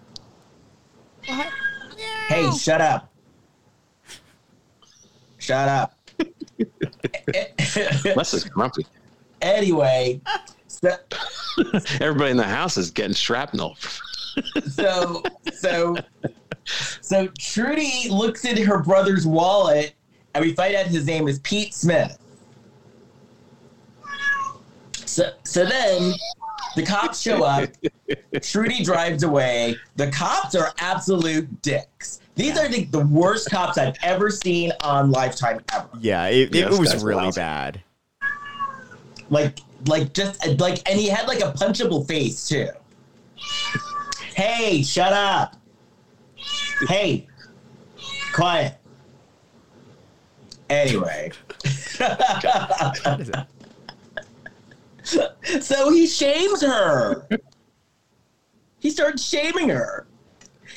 Hey, shut up. Shut up. Les is grumpy. anyway, so, Everybody in the house is getting shrapnel. so so so Trudy looks in her brother's wallet and we find out his name is Pete Smith. So so then the cops show up, Trudy drives away. The cops are absolute dicks. These are the, the worst cops I've ever seen on Lifetime ever. Yeah, it, it this was really lousy. bad. Like like just like and he had like a punchable face too. Hey, shut up. Hey, quiet. Anyway. so he shames her. He starts shaming her.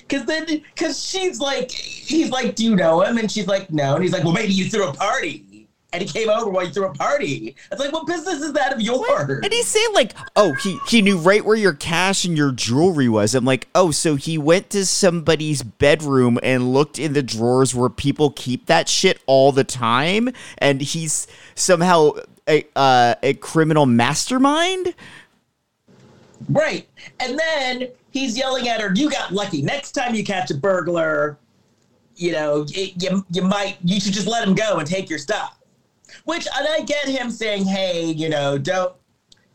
Cause then, cause she's like, he's like, do you know him? And she's like, no. And he's like, well, maybe you threw a party. And he came over while you threw a party. It's like, what business is that of yours? And he's saying like, "Oh, he he knew right where your cash and your jewelry was." I'm like, "Oh, so he went to somebody's bedroom and looked in the drawers where people keep that shit all the time, and he's somehow a uh, a criminal mastermind." Right. And then he's yelling at her, You got lucky. Next time you catch a burglar, you know, it, you, you might, you should just let him go and take your stuff. Which, and I get him saying, Hey, you know, don't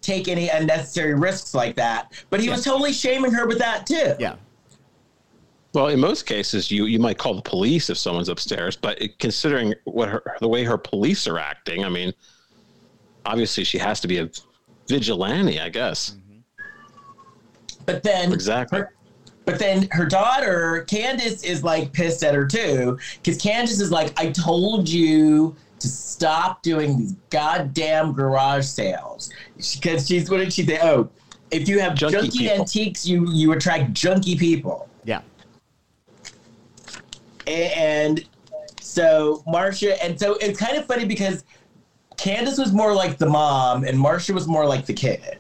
take any unnecessary risks like that. But he was totally shaming her with that too. Yeah. Well, in most cases, you you might call the police if someone's upstairs. But it- considering what her the way her police are acting, I mean, obviously she has to be a vigilante, I guess. But then, Exactly. her- but then her daughter, Candace, is like pissed at her too. Because Candace is like, I told you to stop doing these goddamn garage sales. Because she's, what did she say? Oh, if you have Junky junky antiques, you, you attract junky people. Yeah. And so Marcia, and so it's kind of funny because Candace was more like the mom and Marcia was more like the kid.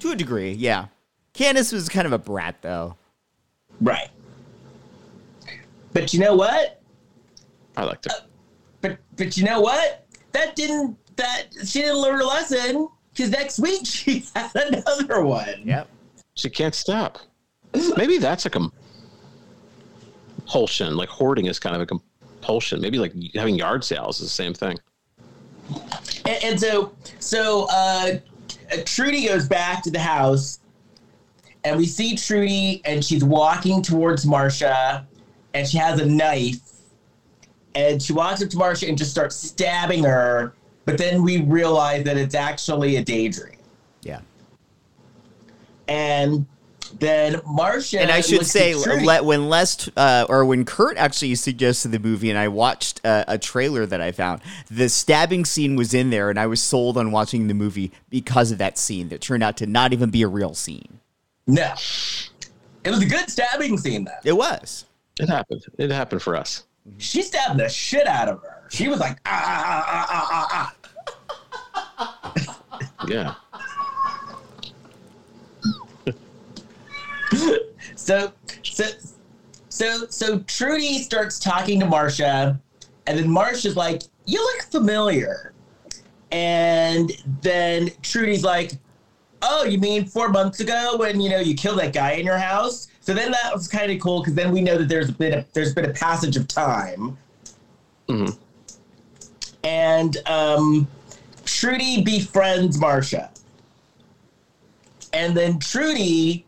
To a degree, yeah. Candace was kind of a brat though. Right. But you know what? I liked it. Uh, but but you know what? That didn't that she didn't learn her lesson because next week she has another one. Yep. She can't stop. Maybe that's a compulsion. Like hoarding is kind of a compulsion. Maybe like having yard sales is the same thing. And, and so so uh, Trudy goes back to the house, and we see Trudy, and she's walking towards Marcia, and she has a knife, and she walks up to Marcia and just starts stabbing her. But then we realize that it's actually a daydream, Yeah. and then Marcia And I should say, at le- when Les uh, or when Kurt actually suggested the movie, and I watched uh, a trailer that I found, the stabbing scene was in there, and I was sold on watching the movie because of that scene that turned out to not even be a real scene. no, it was a good stabbing scene though. It was. It happened. It happened for us. She stabbed the shit out of her. She was like ah ah ah ah ah ah. Yeah. So, so, so, so Trudy starts talking to Marcia, and then Marcia's like, "You look familiar," and then Trudy's like, "Oh, you mean four months ago when you know you killed that guy in your house?" So then that was kind of cool because then we know that there's been a, there's been a passage of time, Mhm. and um, Trudy befriends Marcia, and then Trudy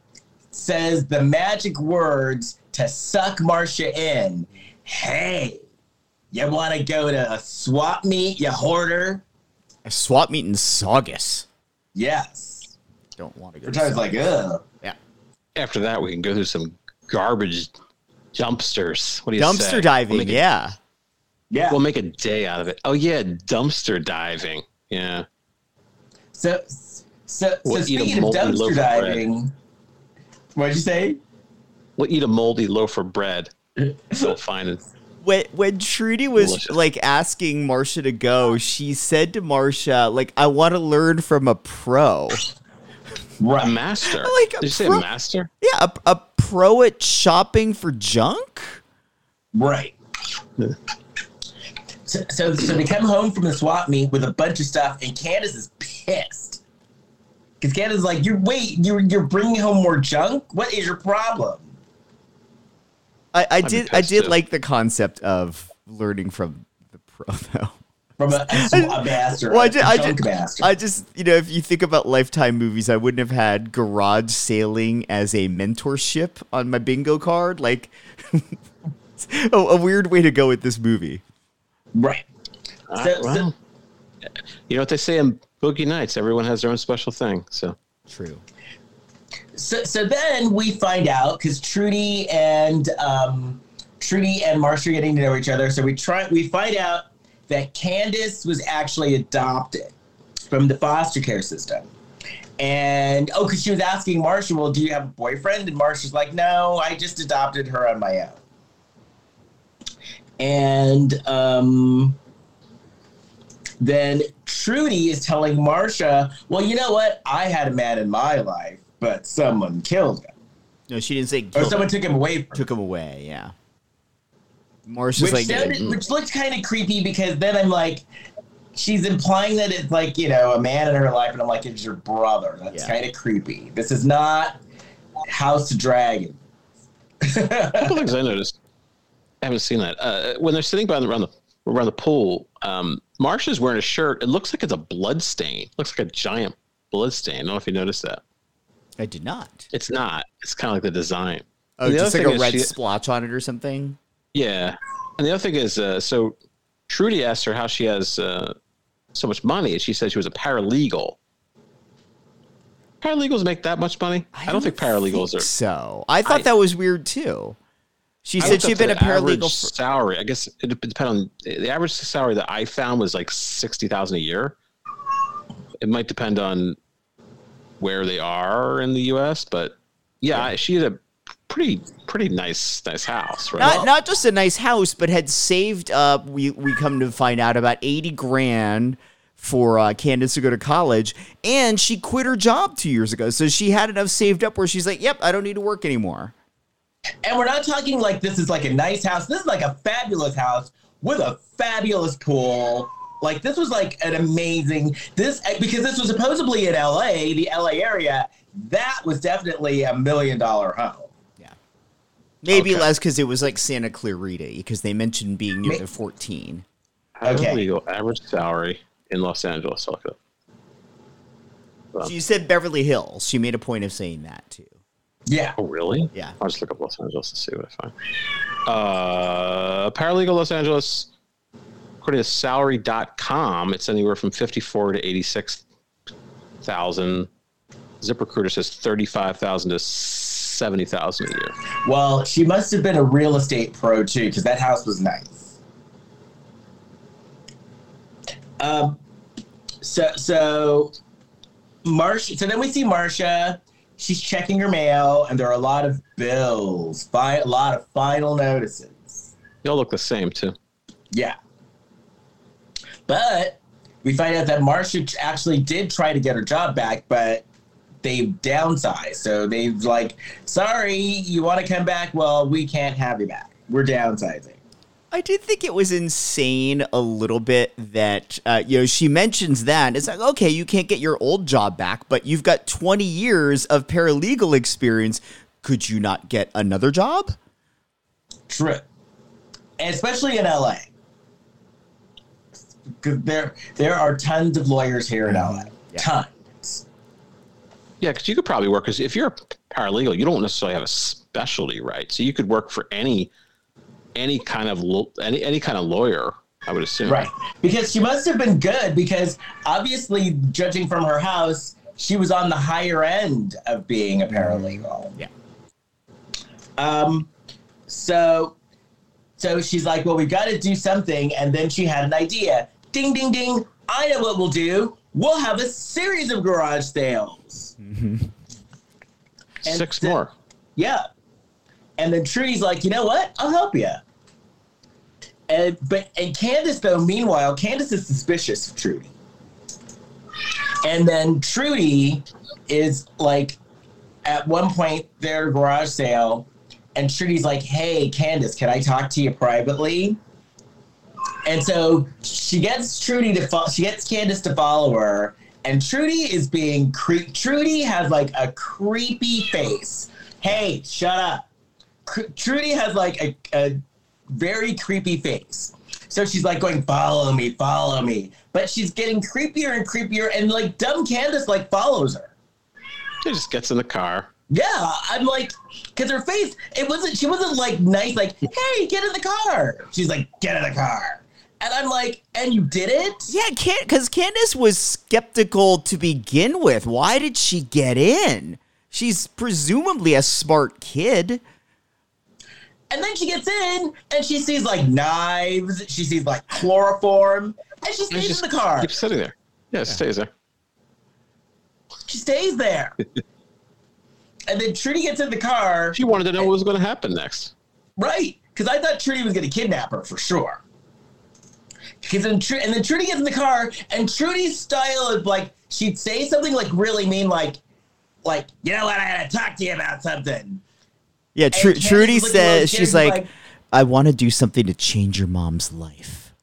says the magic words to suck Marcia in. Hey, you want to go to a swap meet, you hoarder? A swap meet in Saugus. Yes. Don't want to go. For to times Saugus. like, ugh. yeah. After that, we can go through some garbage dumpsters. What do you say? Dumpster diving. We'll a- yeah. Yeah. We'll make a day out of it. Oh yeah, dumpster diving. Yeah. so, so, so We'll speaking of dumpster diving, bread. Diving, what'd you say? We'll eat a moldy loaf of bread. We'll find when when Trudy was Delicious. like asking Marcia to go, she said to Marcia, like, I want to learn from a pro. A master. like a Did you say a master? Yeah, a, a pro at shopping for junk? Right. So, so, so they come home from the swap meet with a bunch of stuff, and Candace is pissed. Because Candace is like, "You wait, you're you're bringing home more junk. What is your problem?" I, I did I did too. like the concept of learning from the pro though. From a, a, master, Well, I a ju- I junk ju- master. I just, you know, if you think about Lifetime movies, I wouldn't have had garage sailing as a mentorship on my bingo card. Like, a, a weird way to go with this movie. right. Ah, So- so- well, you know what they say in Boogie Nights? Everyone has their own special thing. So True. So, so then we find out because Trudy and um, Trudy and Marcia are getting to know each other. So we try. We find out that Candace was actually adopted from the foster care system, And oh, because she was asking Marsha, well, do you have a boyfriend? And Marsha's like, no, I just adopted her on my own. And um, then Trudy is telling Marsha, well, you know what? I had a man in my life, but someone killed him. No, she didn't say. Or someone him. took him away from took him away. Yeah. Marsha's which like, sounded, mm. which looked kind of creepy because then I'm like, she's implying that it's like you know a man in her life, and I'm like, it's your brother. That's Yeah. kind of creepy. This is not House Dragon. A couple things I noticed. I haven't seen that. Uh, when they're sitting by the, around the around the pool, um, Marsha's wearing a shirt. It looks like it's a blood stain. It looks like a giant blood stain. I don't know if you noticed that. I did not. It's not. It's kind of like the design. Oh, And the just like a red she- splotch on it or something. Yeah. And the other thing is, uh, so Trudy asked her how she has uh, so much money, and she said she was a paralegal. Paralegals make that much money? I, don't, think paralegals are. So I thought I- that was weird too. She I said she'd been a paralegal for. salary. I guess it depends on the average salary that I found was like sixty thousand a year. It might depend on where they are in the U.S., but yeah, I she had a pretty pretty nice nice house, right? Not, not just a nice house, but had saved up. We we come to find out about eighty grand for uh, Candace to go to college, and she quit her job two years ago. So she had enough saved up where she's like, "Yep, I don't need to work anymore." And we're not talking like this is like a nice house. This is like a fabulous house with a fabulous pool. Like this was like an amazing this because this was supposedly in LA, the LA area. That was definitely a million dollar home. Yeah, maybe Okay. less because it was like Santa Clarita because they mentioned being near Ma- the fourteen. Okay. Paralegal average salary in Los Angeles. I'll look it up. She said Beverly Hills. She made a point of saying that too. Yeah. Oh, really? Yeah. I'll just look up Los Angeles and see what I find. Uh, paralegal Los Angeles, according to salary.com, it's anywhere from 54 to 86,000. ZipRecruiter says 35,000 to 70,000 a year. Well, she must have been a real estate pro too, because that house was nice. Um, so so Marsha. So then we see Marsha. She's checking her mail, and there are a lot of bills, fi- a lot of final notices. They all look the same, too. Yeah. But we find out that Marsha actually did try to get her job back, but they downsized. So they've like, sorry, you want to come back? Well, we can't have you back. We're downsizing. I did think it was insane a little bit that uh, you know she mentions that it's like okay you can't get your old job back but you've got 20 years of paralegal experience could you not get another job True. Especially in LA. Because there, there are tons of lawyers here in LA. Yeah. Tons. Yeah, because you could probably work, because if you're a paralegal, you don't necessarily have a specialty, right? So you could work for any any kind of lo- any any kind of lawyer, I would assume. Right. Because she must have been good because obviously, judging from her house, she was on the higher end of being a paralegal. Yeah. Um, so, so she's like, well, we've got to do something. And then she had an idea. Ding, ding, ding. I know what we'll do. We'll have a series of garage sales. And Six the- more. Yeah. And then Trudy's like, you know what? I'll help you. And but and Candace though, meanwhile, Candace is suspicious of Trudy. And then Trudy is like at one point their garage sale, and Trudy's like, hey, Candace, can I talk to you privately? And so she gets Trudy to fo- she gets Candace to follow her, and Trudy is being cre- Trudy has like a creepy face. Hey, shut up. Trudy has like a, a very creepy face. So she's like going, follow me, follow me. But she's getting creepier and creepier, and like dumb Candace like follows her. She just gets in the car. Yeah, I'm like, because her face, it wasn't, she wasn't like nice, like, hey, get in the car. She's like, get in the car. And I'm like, and you did it? yeah can because Candace was skeptical to begin with why did she get in she's presumably a smart kid And then she gets in and she sees like knives, she sees like chloroform, and she And stays just in the car. Keeps sitting there. Yeah, it stays there. She stays there. and then Trudy gets in the car. She wanted to know what was going to happen next. Right. Because I thought Trudy was going to kidnap her for sure. Because then, Tr- and then Trudy gets in the car, and Trudy's style is like she'd say something like really mean, like, like you know what, I gotta talk to you about something. Yeah, Tr- Trudy is looking a little says she's scared, like, I want to do something to change your mom's life.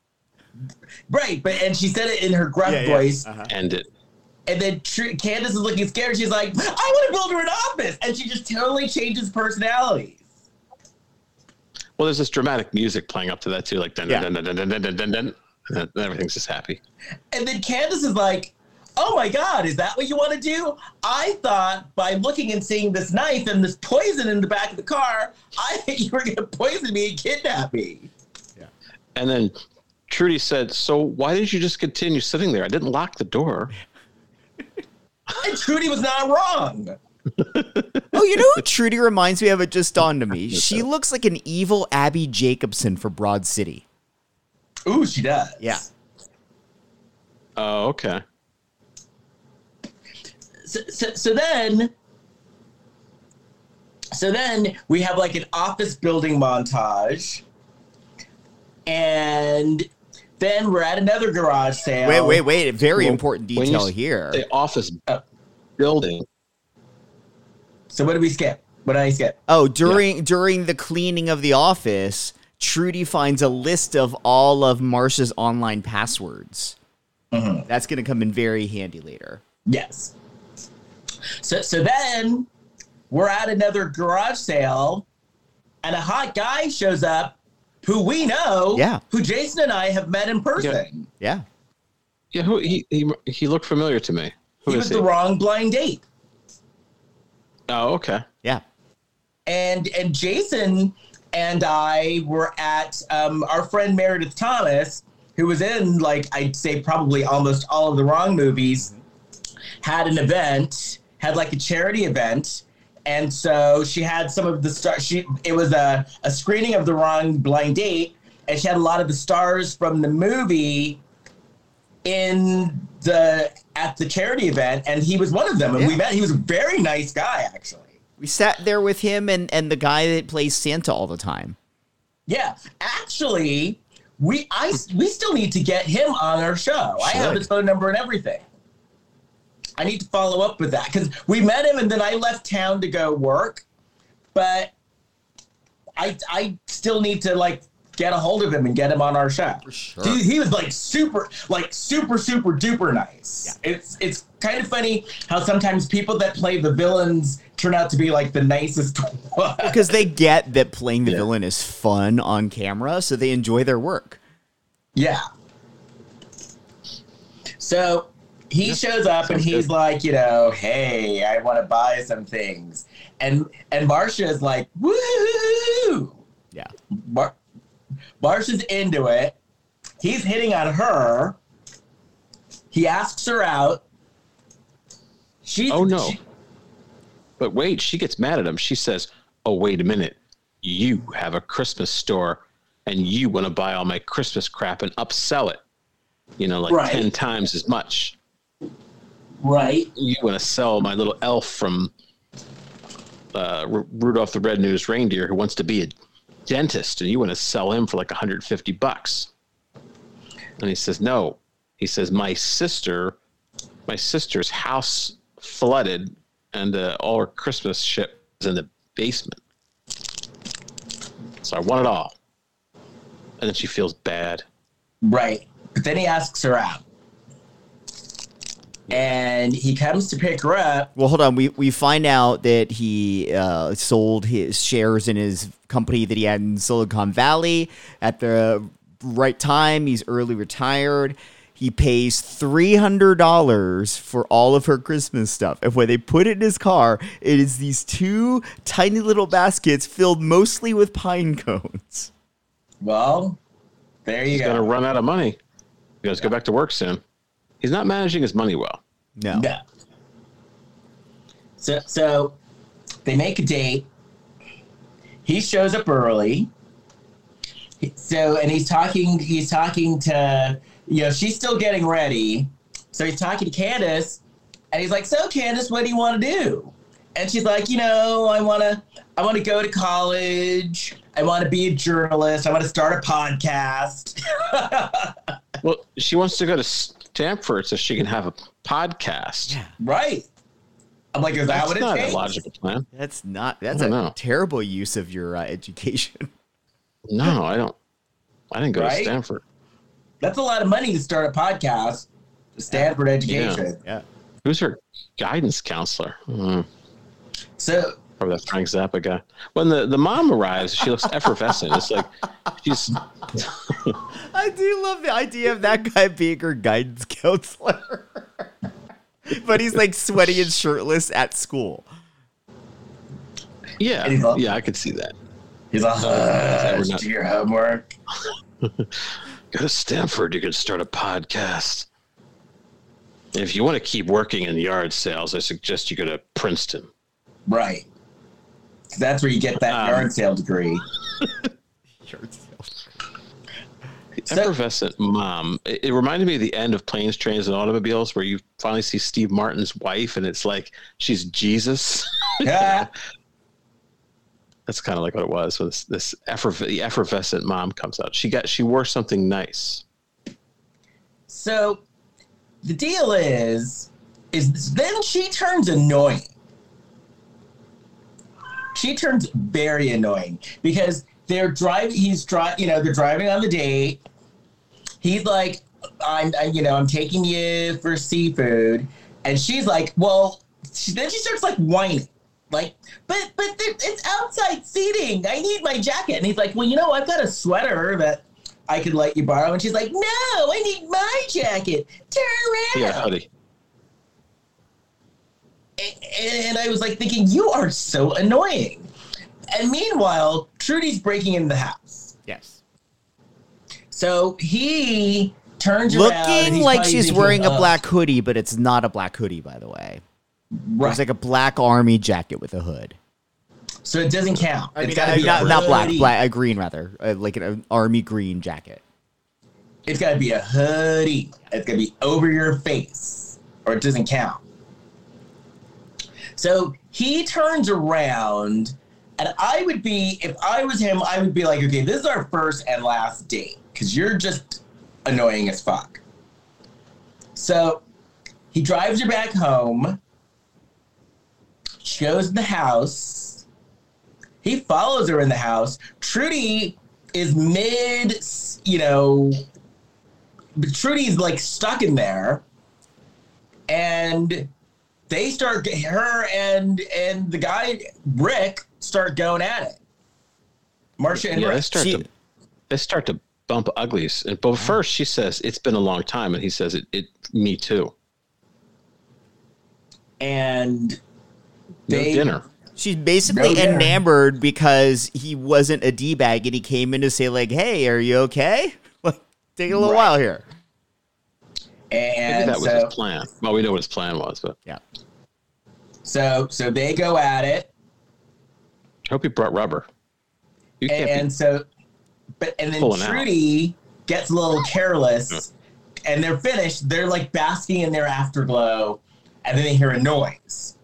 right, but and she said it in her gruff Yeah, yeah. voice, Uh-huh. And it. and then Tr- Candace is looking scared. She's like, I want to build her an office, and she just totally changes personalities. Well, there's this dramatic music playing up to that too, like dun Yeah. dun dun dun dun dun dun dun dun. And everything's just happy. And then Candace is like, Oh my God, is that what you want to do? I thought by looking and seeing this knife and this poison in the back of the car, I think you were going to poison me and kidnap me. Yeah. And then Trudy said, "So why didn't you just continue sitting there? I didn't lock the door." And Trudy was not wrong. Oh, you know who Trudy reminds me of? It just dawned on me. She looks like an evil Abbi Jacobson for Broad City. Ooh, she does. Yeah. Oh, okay. So, so, so then, so then we have like an office building montage, and then we're at another garage sale. Wait, wait, wait. Very Well, important when you detail here. The office Oh. building. So what did we skip? What did I skip? Oh, during during the cleaning of the office, Trudy finds a list of all of Marsha's online passwords. Mhm. That's going to come in very handy later. Yes. So so then we're at another garage sale, and a hot guy shows up, who we know, Yeah. who Jason and I have met in person. Yeah. Yeah, who he he, he looked familiar to me. Who He was he? the wrong blind date. Oh, okay. Yeah. and and Jason and I were at um, our friend Meredith Thomas, who was in like I'd say probably almost all of the wrong movies, had an event, had like a charity event, and so she had some of the star. She it was a a screening of the wrong blind date, and she had a lot of the stars from the movie in the at the charity event, and he was one of them, and we met. He was a very nice guy, actually. We sat there with him and, and the guy that plays Santa all the time. Yeah, actually, we I we still need to get him on our show. I have his phone number and everything. I need to follow up with that because we met him and then I left town to go work, but I I still need to like get a hold of him and get him on our show. sure. Dude, he was like super, like super, super duper nice. It's it's kind of funny how sometimes people that play the villains turn out to be like the nicest one. Because they get that playing the Yeah. villain is fun on camera, so they enjoy their work. Yeah. So he shows up and he's like, you know, hey, I want to buy some things. And and Marsha is like, woo! Yeah. Mar- Marsha's into it. He's hitting on her. He asks her out. She's Oh, no. she- But wait, she gets mad at him. She says, "Oh, wait a minute. You have a Christmas store, and you want to buy all my Christmas crap and upsell it. You know, like Right. ten times as much. Right. You want to sell my little elf from uh, Ru- Rudolph the Red-Nosed Reindeer who wants to be a dentist, and you want to sell him for like 150 bucks." And he says, "No." He says, "My sister, my sister's house flooded, and uh, all her Christmas shit is in the basement. So I want it all." And then she feels bad. Right. But then he asks her out. And he comes to pick her up. Well, hold on. We we find out that he uh, sold his shares in his company that he had in Silicon Valley at the right time. He's early retired. He pays three hundred dollars for all of her Christmas stuff, and when they put it in his car, it is these two tiny little baskets filled mostly with pine cones. Well, there you He's go. going to run out of money. He has to go back to work soon. He's not managing his money well. No, No. So so they make a date. He shows up early. So and he's talking he's talking to you know, she's still getting ready. So he's talking to Candace And he's like, "So, Candace, what do you want to do?" And she's like, "You know, I want to, I want to go to college. I want to be a journalist. I want to start a podcast." Well, she wants to go to Stanford so she can have a podcast. Yeah. right. I'm like, "Is that That's what it not takes?" a logical plan. That's not. That's a know. terrible use of your uh, education. No, I don't. I didn't go to Stanford. That's a lot of money to start a podcast. Stanford education. yeah. Who's her guidance counselor? Hmm. So Probably that Frank Zappa guy. When the, the mom arrives, she looks effervescent. It's like she's I do love the idea of that guy being her guidance counselor. but he's like sweaty and shirtless at school. yeah And all- yeah I could see that. he's like, uh, we're not- do your homework. Go to Stanford. You can start a podcast. If you want to keep working in yard sales, I suggest you go to Princeton. Right. That's where you get that Um, yard sale degree. So- Effervescent mom. It, it reminded me of the end of Planes, Trains, and Automobiles, where you finally see Steve Martin's wife, and it's like she's Jesus. Yeah. That's kind of like what it was. Was this efferv- the effervescent mom comes out? She got she wore something nice. So the deal is, is then she turns annoying. She turns very annoying because they're driving. He's driving. You know, they're driving on the date. He's like, "I'm, I, you know, I'm taking you for seafood," and she's like, "Well," she, then she starts like whining. Like, but but it's outside seating. I need my jacket. And he's like, well, you know, I've got a sweater that I could let you borrow. And she's like, no, I need my jacket. Turn around. Yeah. A- And I was like thinking, you are so annoying. And meanwhile, Trudy's breaking into the house. Yes. So he turns around. Looking like she's thinking, wearing a "Ugh." black hoodie, but it's not a black hoodie, by the way. Right. It's like a black army jacket with a hood. so it doesn't count. I It's mean, gotta be a not, not black, black, a green rather, uh, like an, an army green jacket. It's got to be a hoodie. It's got to be over your face, or it doesn't count. So he turns around, and I would be, if I was him, I would be like, okay, this is our first and last date because you're just annoying as fuck. So he drives her back home. She goes the house. He follows her in the house. Trudy is mid, you know, but Trudy's like stuck in there, and they start her and and the guy Rick start going at it. Marcia and Yeah, they Rick. start She- to they start to bump uglies. But mm-hmm. first she says it's been a long time, and he says it. it me too. and No they dinner. She's basically No dinner. enamored because he wasn't a d bag and he came in to say like, "Hey, are you okay?" Like, take a little Right. while here. Maybe and that was his plan. Well, we know what his plan was, but Yeah. So so they go at it, I hope he brought rubber. You can't and, so but and then Pulling out. Trudy gets a little careless, and they're finished. They're like basking in their afterglow, and then they hear a noise.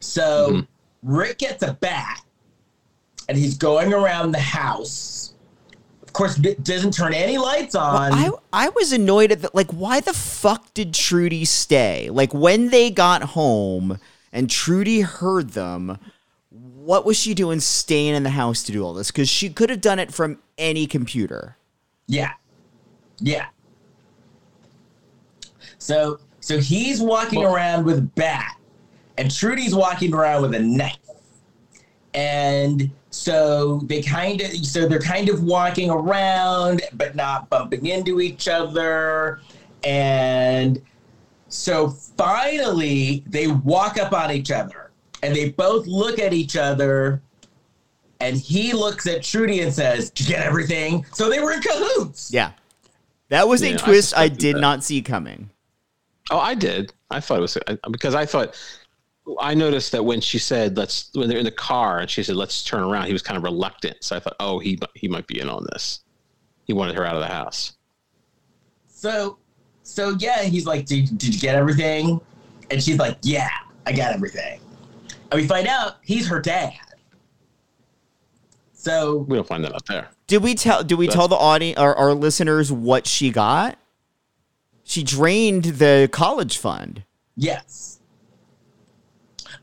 So Mhm. Rick gets a bat, and he's going around the house. Of course, doesn't turn any lights on. Well, I I was annoyed at that. Like, why the fuck did Trudy stay? Like, when they got home and Trudy heard them, what was she doing staying in the house to do all this? Because she could have done it from any computer. Yeah. Yeah. So so he's walking Well- around with a bat and Trudy's walking around with a knife. And so they kind of so they're kind of walking around but not bumping into each other and so finally they walk up on each other and they both look at each other and he looks at Trudy and says, "Did you get everything?" So they were in cahoots. Yeah. That was Yeah, a I twist I, suspected did that. not see coming. Oh, I did. I thought it was because I thought I noticed that when she said let's when they're in the car and she said let's turn around, he was kind of reluctant. So I thought, oh, he he might be in on this. He wanted her out of the house. So, so yeah, he's like, did, did you get everything? And she's like, yeah, I got everything. And we find out he's her dad. So We don't find that out there. Did we tell? Did we That's- tell the audience, our, our listeners, what she got? She drained the college fund. Yes.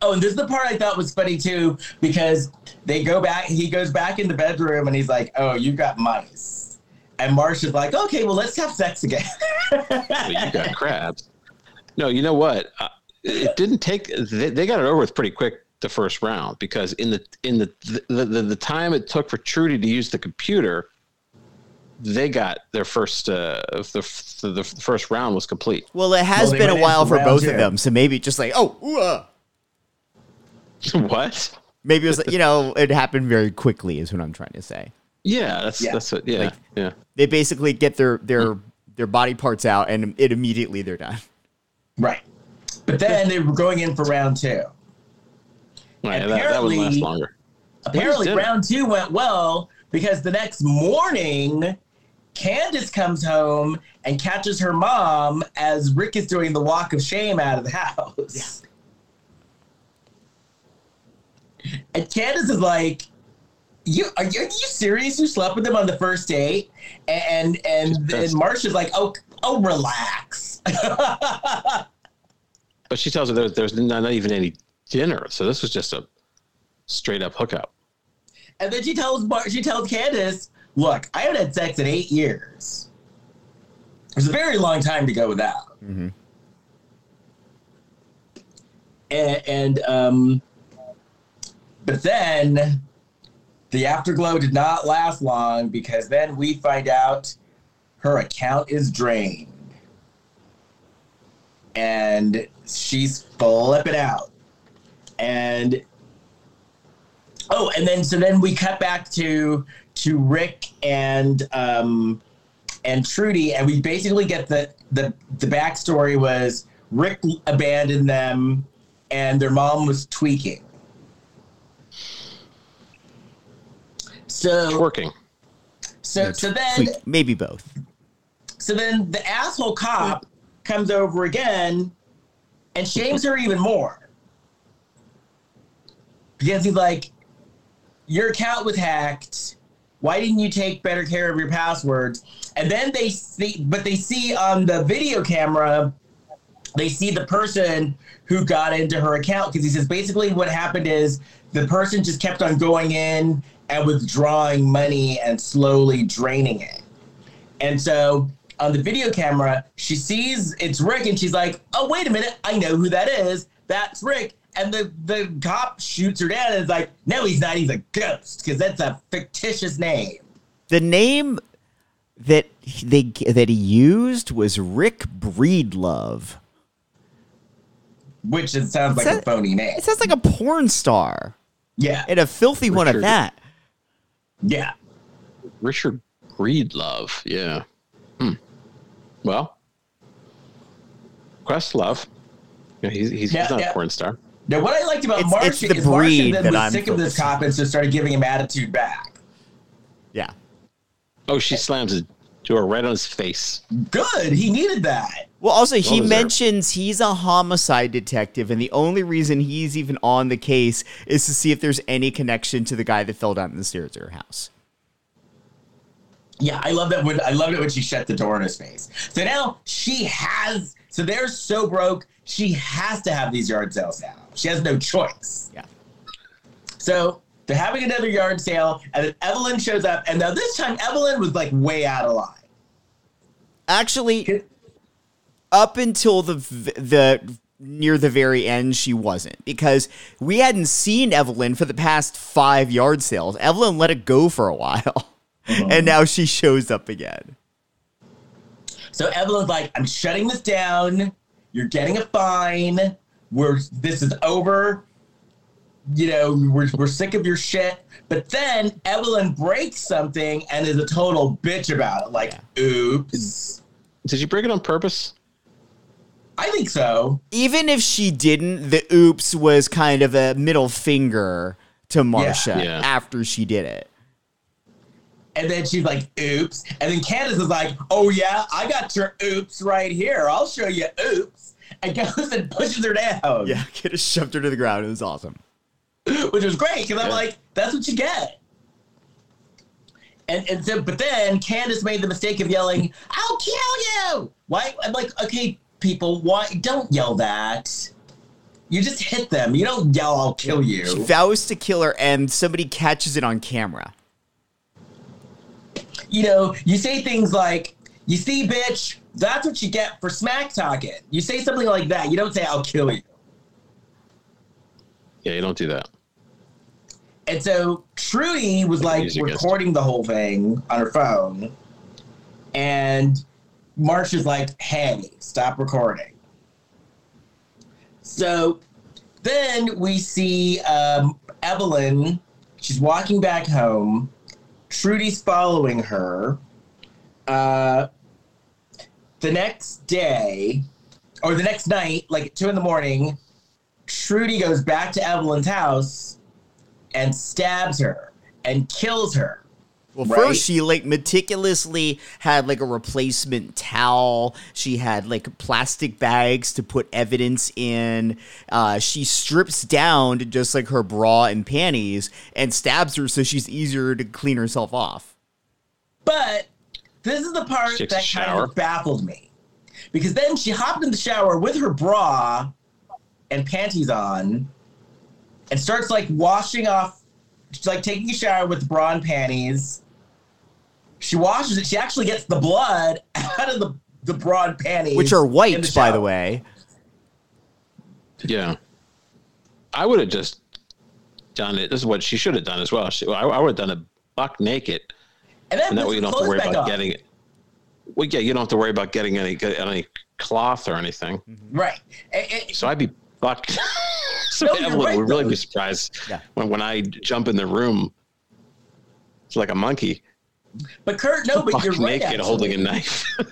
Oh, and this is the part I thought was funny too, because they go back, he goes back in the bedroom and he's like, Oh, you got mice. And Marsha's like, Okay, well, let's have sex again. Well, you got crabs. No, you know what? Uh, it didn't take. They, they got it over with pretty quick the first round because in the in the the, the the time it took for Trudy to use the computer, they got their first uh the the, the first round was complete. Well, it has Well, been a while for for both two. of them, so maybe just like, oh, ooh, uh. what? maybe it was, you know, it happened very quickly, is what I'm trying to say. Yeah, that's Yeah. that's what. Yeah, Like- yeah. They basically get their their their body parts out, and it immediately they're done. right. But then they were going in for round two. Right, that, that would last apparently- longer. Apparently, round two went well because the next morning, Candace comes home and catches her mom as Rick is doing the walk of shame out of the house. And Candace is like, "You are, you are you serious? You slept with him on the first date?" And and and That's- Marsha's like, "Oh oh, relax." But she tells her there's there's not, not even any dinner, so this was just a straight up hookup. And then she tells Mar- she tells Candace, "Look, I haven't had sex in eight years. It's a very long time to go without." Mhm. And, and um, but then the afterglow did not last long because then we find out her account is drained, and she's flipping out, and Oh, and then so then we cut back to to Rick and um and Trudy, and we basically get the the the backstory was Rick abandoned them, and their mom was tweaking. So Twerking. so so then Tweak- Maybe both. so then the asshole cop comes over again and shames her even more. Because he's like, Your account was hacked. Why didn't you take better care of your passwords? And then they see, but they see on the video camera, they see the person who got into her account. Because he says basically what happened is the person just kept on going in and withdrawing money and slowly draining it. And so on the video camera, she sees it's Rick and she's like, oh, wait a minute. I know who that is. That's Rick. And the, the cop shoots her down and is like, no, he's not. He's a ghost because that's a fictitious name. The name that he- they that he used was Rick Breedlove. Which it sounds like Is that- a phony name. It sounds like a porn star Yeah. and a filthy one at that. Yeah. Richard Breedlove. Yeah. Hmm. Well, Questlove. Yeah, he's he's, Yeah, he's not yeah. a porn star. Now, what I liked about It's- Martian it's the is Martian breed then that was I'm sick of this cop and so started giving him attitude back. Yeah. Oh, she slams his door right on his face. Good. He needed that. Well, also he deserved. mentions he's a homicide detective, and the only reason he's even on the case is to see if there's any connection to the guy that fell down the stairs at her house. Yeah, I love that when I loved it when she shut the door in his face. So now she has so they're so broke, she has to have these yard sales now. She has no choice. Yeah. So they're having another yard sale, and then Evelyn shows up, and now this time Evelyn was like way out of line. Actually, up until the the near the very end, she wasn't because we hadn't seen Evelyn for the past five yard sales. Evelyn let it go for a while, uh-huh. and now she shows up again. So Evelyn's like, I'm shutting this down. You're getting a fine. We're this is over. You know, we're, we're sick of your shit. But then Evelyn breaks something and is a total bitch about it. Like, oops. Did you break it on purpose? I think so. Even if she didn't, the oops was kind of a middle finger to Marsha Yeah. after she did it. And then she's like, oops. And then Candace is like, oh, yeah, I got your oops right here. I'll show you oops. and goes and pushes her down. Yeah, kid just shoved her to the ground. It was awesome. which was great because I'm like, that's what you get. And and so, but then Candace made the mistake of yelling, "I'll kill you!" Why? I'm like, okay, people, why don't yell that? You just hit them. You don't yell, "I'll kill you. She you." vows to kill her, and somebody catches it on camera. You know, you say things like, "You see, bitch, that's what you get for smack talking." You say something like that. You don't say, "I'll kill you." Yeah, you don't do that. And so Trudy was like recording the whole thing on her phone. And Marsh is like, hey, stop recording. So then we see um, Evelyn. She's walking back home. Trudy's following her. Uh, the next day, or the next night, like at two in the morning, Trudy goes back to Evelyn's house and stabs her and kills her. Well, Right. first she like meticulously had like a replacement towel. She had like plastic bags to put evidence in. Uh, she strips down to just like her bra and panties and stabs her so she's easier to clean herself off. But this is the part She that kind of baffled me. Because then she hopped in the shower with her bra and panties on and starts like washing off, she's like taking a shower with bra and panties. She washes it. She actually gets the blood out of the, the bra and panties. Which are white, wiped, by the way. Yeah. I would have just done it. This is what she should have done as well. She, I, I would have done it buck naked, And then and that way you don't have to worry about on. getting it. Well, yeah, you don't have to worry about getting any any cloth or anything. Mm-hmm. Right. And- and- So I'd be buck. so No, Evelyn right, would really though. be surprised Yeah. when when I jump in the room. It's like a monkey, but Kurt, no, but buck you're right. naked, holding a knife.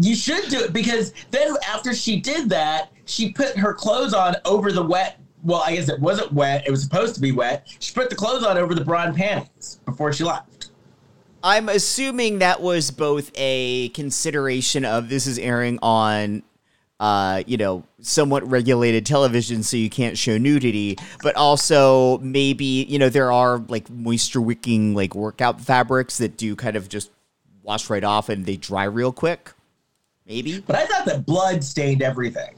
You should do it because then after she did that, she put her clothes on over the wet. Well, I guess it wasn't wet. It was supposed to be wet. She put the clothes on over the bra and panties before she left. I'm assuming that was both a consideration of this is airing on uh, you know, somewhat regulated television so you can't show nudity, but also maybe, you know, there are like moisture wicking like workout fabrics that do kind of just wash right off and they dry real quick. Maybe. But I thought that blood stained everything.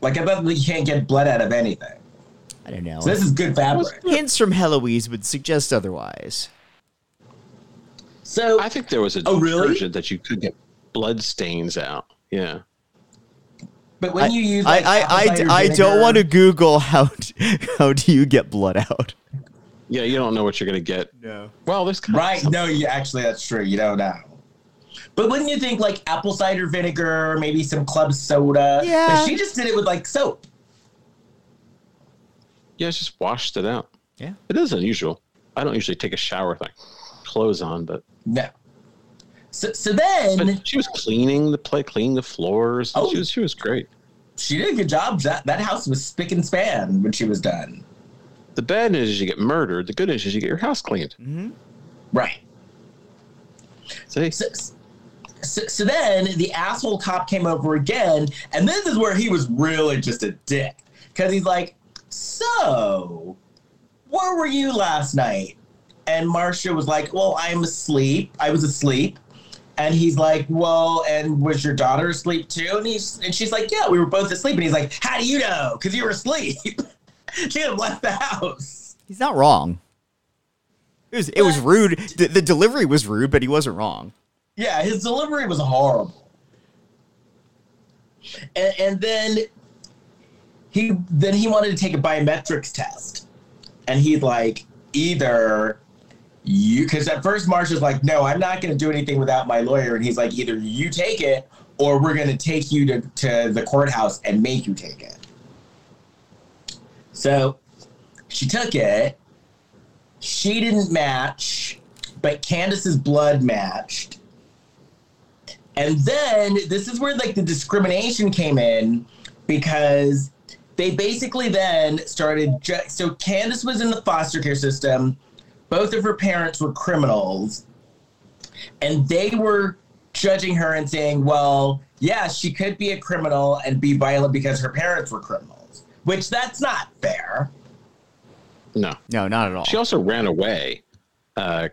Like I thought that you can't get blood out of anything. I don't know. So this is good fabric. Hints from Heloise would suggest otherwise. So I think there was a Oh, really? detergent that you could get blood stains out. Yeah. But when I, you use I, like, I, apple I, cider I don't want to Google how how do you get blood out. Yeah, you don't know what you're gonna get. No. Well, this kind Right. No, you actually that's true. You don't know. But wouldn't you think like apple cider vinegar, maybe some club soda? Yeah. But she just did it with like soap. Yeah, it's just washed it out. Yeah. It is unusual. I don't usually take a shower with my clothes on, but No. So so then but she was cleaning the play, cleaning the floors. Oh. She was she was great. she did a good job. That that house was spick and span when she was done. The bad news is you get murdered. The good news is you get your house cleaned. Mm-hmm. Right. See, So, so, so then the asshole cop came over again, and this is where he was really just a dick. Because he's like, So, where were you last night? And Marcia was like, Well, I'm asleep. I was asleep. And he's like, Well, and was your daughter asleep too? And he's and she's like, Yeah, we were both asleep. And he's like, How do you know? Because you were asleep. she had left the house. He's not wrong. It was it was rude. The, the delivery was rude, but he wasn't wrong. Yeah, his delivery was horrible. And, and then he then he wanted to take a biometrics test, and he's like, either you, because at first Marsh was like, no, I'm not going to do anything without my lawyer, and he's like, either you take it or we're going to take you to, to the courthouse and make you take it. So she took it. She didn't match, but Candace's blood matched. And then this is where like the discrimination came in because they basically then started. Ju- so Candace was in the foster care system. Both of her parents were criminals, and they were judging her and saying, well, yeah, she could be a criminal and be violent because her parents were criminals, which that's not fair. No. No, not at all. She also ran away. Uh,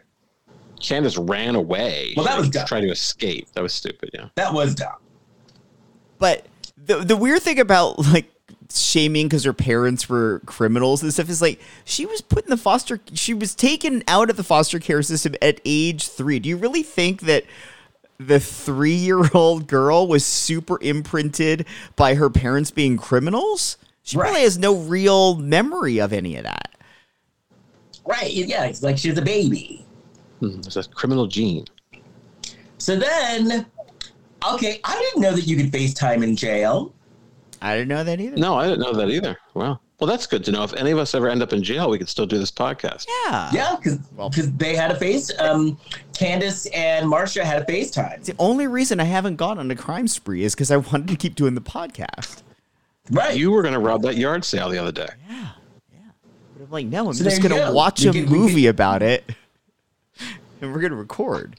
Candace ran away. Well, that was She dumb. tried to escape. That was stupid. Yeah. That was dumb. But the the weird thing about like shaming because her parents were criminals and stuff is like she was put in the foster she was taken out of the foster care system at age three. Do you really think that the three year old girl was super imprinted by her parents being criminals? She Right. probably has no real memory of any of that. Right. Yeah. It's like she's a baby. Hmm, There's a criminal gene. So then, okay, I didn't know that you could FaceTime in jail. I didn't know that either. No, I didn't know that either. Wow. Well, that's good to know. If any of us ever end up in jail, we can still do this podcast. Yeah. Yeah, because Well- they had a face. Um, Candace and Marcia had a FaceTime. The only reason I haven't gone on a crime spree is because I wanted to keep doing the podcast. Right. You were going to rob that yard sale the other day. Yeah, yeah. But I'm like, no, I'm So just gonna go. watch We a could- movie could- about it, and we're gonna record.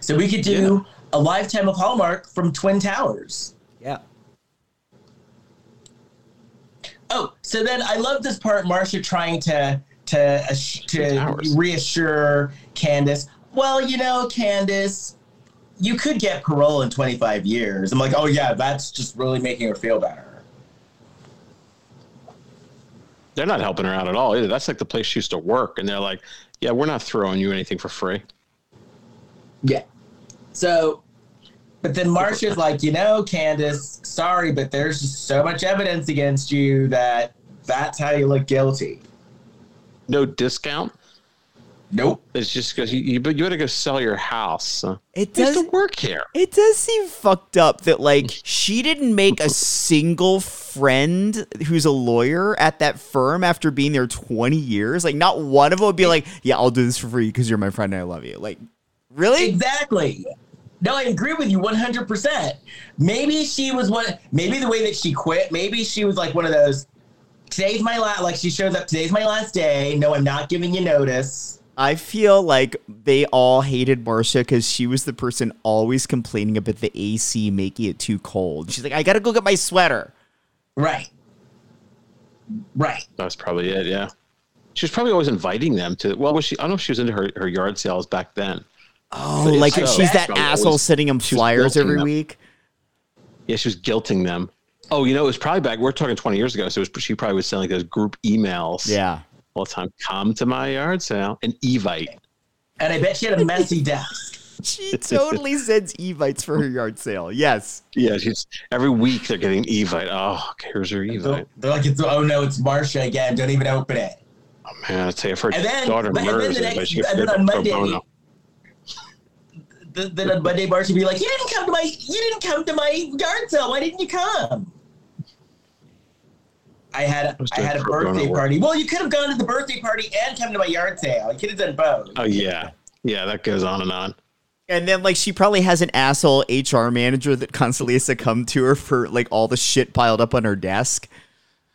so we could do a lifetime of Hallmark from Twin Towers. Yeah. Oh, so then I love this part. Marcia trying to to to reassure Candace. Well, you know, Candace, you could get parole in 25 years. I'm like, oh yeah, that's just really making her feel better. They're not helping her out at all either. That's like the place she used to work. And they're like, yeah, we're not throwing you anything for free. Yeah. So, but then Marcia's like, you know, Candace, sorry, but there's just so much evidence against you that that's how you look guilty. No discount. Nope. It's just because you, you, but you better go sell your house. It does. to work here. It does seem fucked up that like she didn't make a single friend who's a lawyer at that firm after being there 20 years. Like, not one of them would be like, "Yeah, I'll do this for free because you're my friend and I love you." Like, really? Exactly. No, I agree with you 100%. Maybe she was one, maybe the way that she quit, maybe she was like one of those, today's my last, like she shows up, today's my last day. No, I'm not giving you notice. I feel like they all hated Marcia because she was the person always complaining about the AC making it too cold. She's like, "I gotta go get my sweater." Right. Right. That's probably it. Yeah. She was probably always inviting them to. Well, was she? I don't know if she was into her, her yard sales back then. Oh, But like it's- she's that bet. asshole Always- sending him flyers every them. week. Yeah, she was guilting them. Oh, you know, it was probably back. We're talking twenty years ago, so it was, she probably was sending like those group emails. Yeah. all the time. Come to my yard sale. An Evite. And I bet she had a messy desk. She totally sends evites for her yard sale. Yes. Yeah, she's every week they're getting Evite. Oh, okay, here's her They're, Evite. they're like, it's, oh no, it's Marcia again. Don't even open it. Oh man, I tell you, if her And then- daughter but- and then murders the anybody, next- she and then on Monday- bono. Then on Monday, Marcia would be like, you didn't come to my, you didn't come to my yard sale. Why didn't you come? I had a, I had a birthday party. Well, you could have gone to the birthday party and come to my yard sale. You could have done both. Oh yeah, yeah, that goes on and on. And then like she probably has an asshole HR manager that constantly has to come to her for like all the shit piled up on her desk.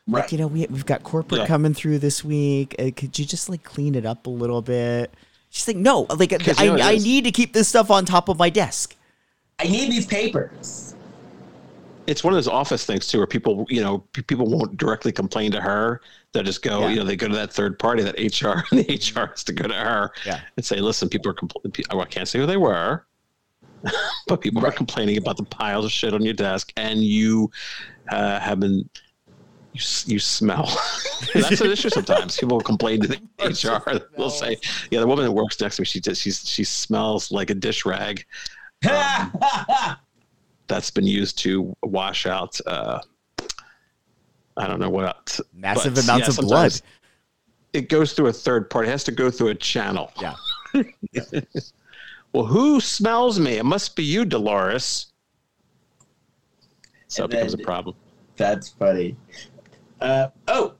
Like, Right. you know, we, we've got corporate Yeah. coming through this week. Uh, could you just like clean it up a little bit? She's like, no, like I, you know I need to keep this stuff on top of my desk. I need these papers. It's one of those office things too, where people, you know, p- people won't directly complain to her. They'll just go, Yeah. you know, they go to that third party, that HR, and the HR has to go to her Yeah. and say, listen, people are complaining. Well, I can't say who they were, but people are complaining about the piles of shit on your desk, and you uh, have been. You, you smell. That's an issue sometimes. People will complain to the HR. They'll say, "Yeah, the woman that works next to me, she just she's she smells like a dish rag." that's been used to wash out uh I don't know what Massive but, amounts yeah, of blood. It goes through a third party. It has to go through a channel. Yeah. Well, who smells me? It must be you, Dolores. So And it becomes a problem. That's funny. Uh, oh,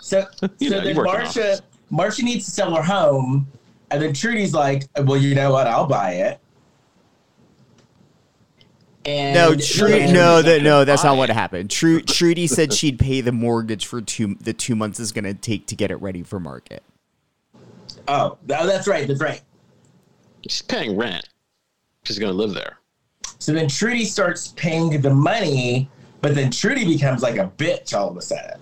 so so know, then you work Marcia office. Marcia needs to sell her home, and then Trudy's like, "Well, you know what? I'll buy it." And No, Trudy, no, that no, that's not what happened. Tru, Trudy said she'd pay the mortgage for two the two months it's going to take to get it ready for market. Oh, oh, that's right. That's right. She's paying rent. She's going to live there. So then Trudy starts paying the money, but then Trudy becomes like a bitch all of a sudden.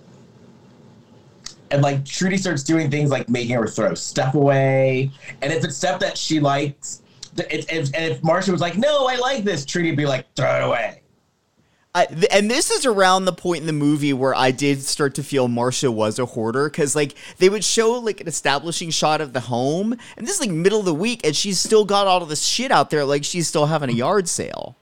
And like Trudy starts doing things like making her throw stuff away. And if it's stuff that she likes, if, if, if Marcia was like, no, I like this, Trudy would be like, throw it away. I, th- and this is around the point in the movie where I did start to feel Marcia was a hoarder because like they would show like an establishing shot of the home, and this is like middle of the week, and she's still got all of this shit out there, like she's still having a yard sale.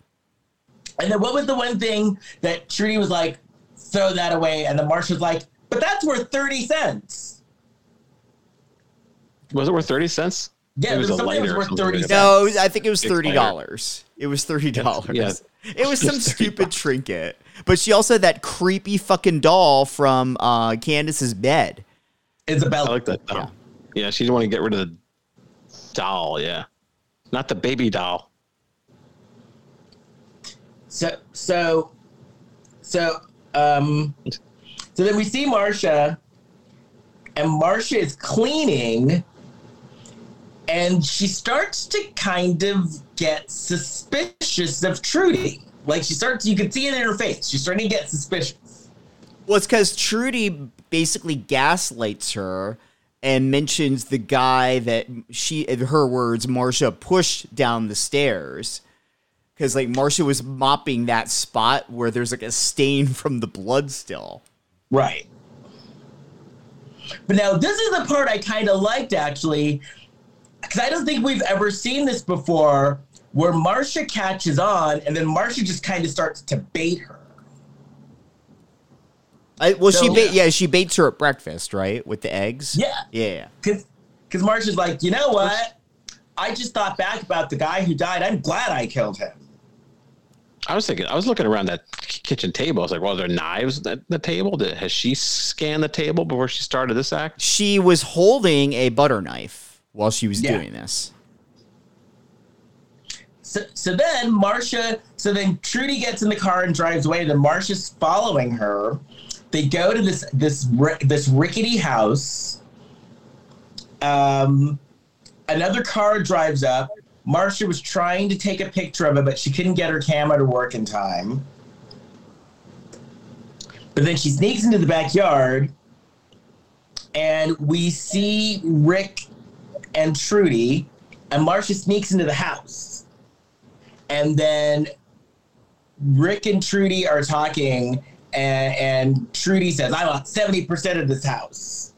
And then what was the one thing that Trudy was like, throw that away? And the Marcia was like, but that's worth 30 cents. Was it worth thirty cents? Yeah, It was there's a something that was worth 30 cents. No, it was- I think it was thirty dollars. It was thirty dollars. Yeah. It was some stupid trinket, but she also had that creepy fucking doll from uh, Candace's bed. Isabella. I like that doll. Yeah. she didn't want to get rid of the doll. Yeah, not the baby doll. So so so um so then we see Marcia and Marcia is cleaning and she starts to kind of get suspicious of Trudy. Like she starts you can see it in her face. She's starting to get suspicious. Well, it's because Trudy basically gaslights her and mentions the guy that she, in her words, Marcia pushed down the stairs. Because like Marcia was mopping that spot where there's like a stain from the blood still. Right. But now this is the part I kind of liked actually, because I don't think we've ever seen this before, where Marcia catches on and then Marcia just kind of starts to bait her. I, well, she So- ba- yeah she baits her at breakfast, right, with the eggs. Yeah. yeah. Because because Marcia's like, you know what? I just thought back about the guy who died. I'm glad I killed him. I was thinking. I was looking around that kitchen table. I was like, "Well, are there knives at the table? Did, has she scanned the table before she started this act?" She was holding a butter knife while she was Yeah. doing this. So, so then Marcia, so then Trudy gets in the car and drives away. Then Marcia's following her. They go to this this this rickety house. Um, another car drives up. Marcia was trying to take a picture of it, but she couldn't get her camera to work in time. But then she sneaks into the backyard, and we see Rick and Trudy, and Marcia sneaks into the house. And then Rick and Trudy are talking, and, and Trudy says, I want 70% of this house.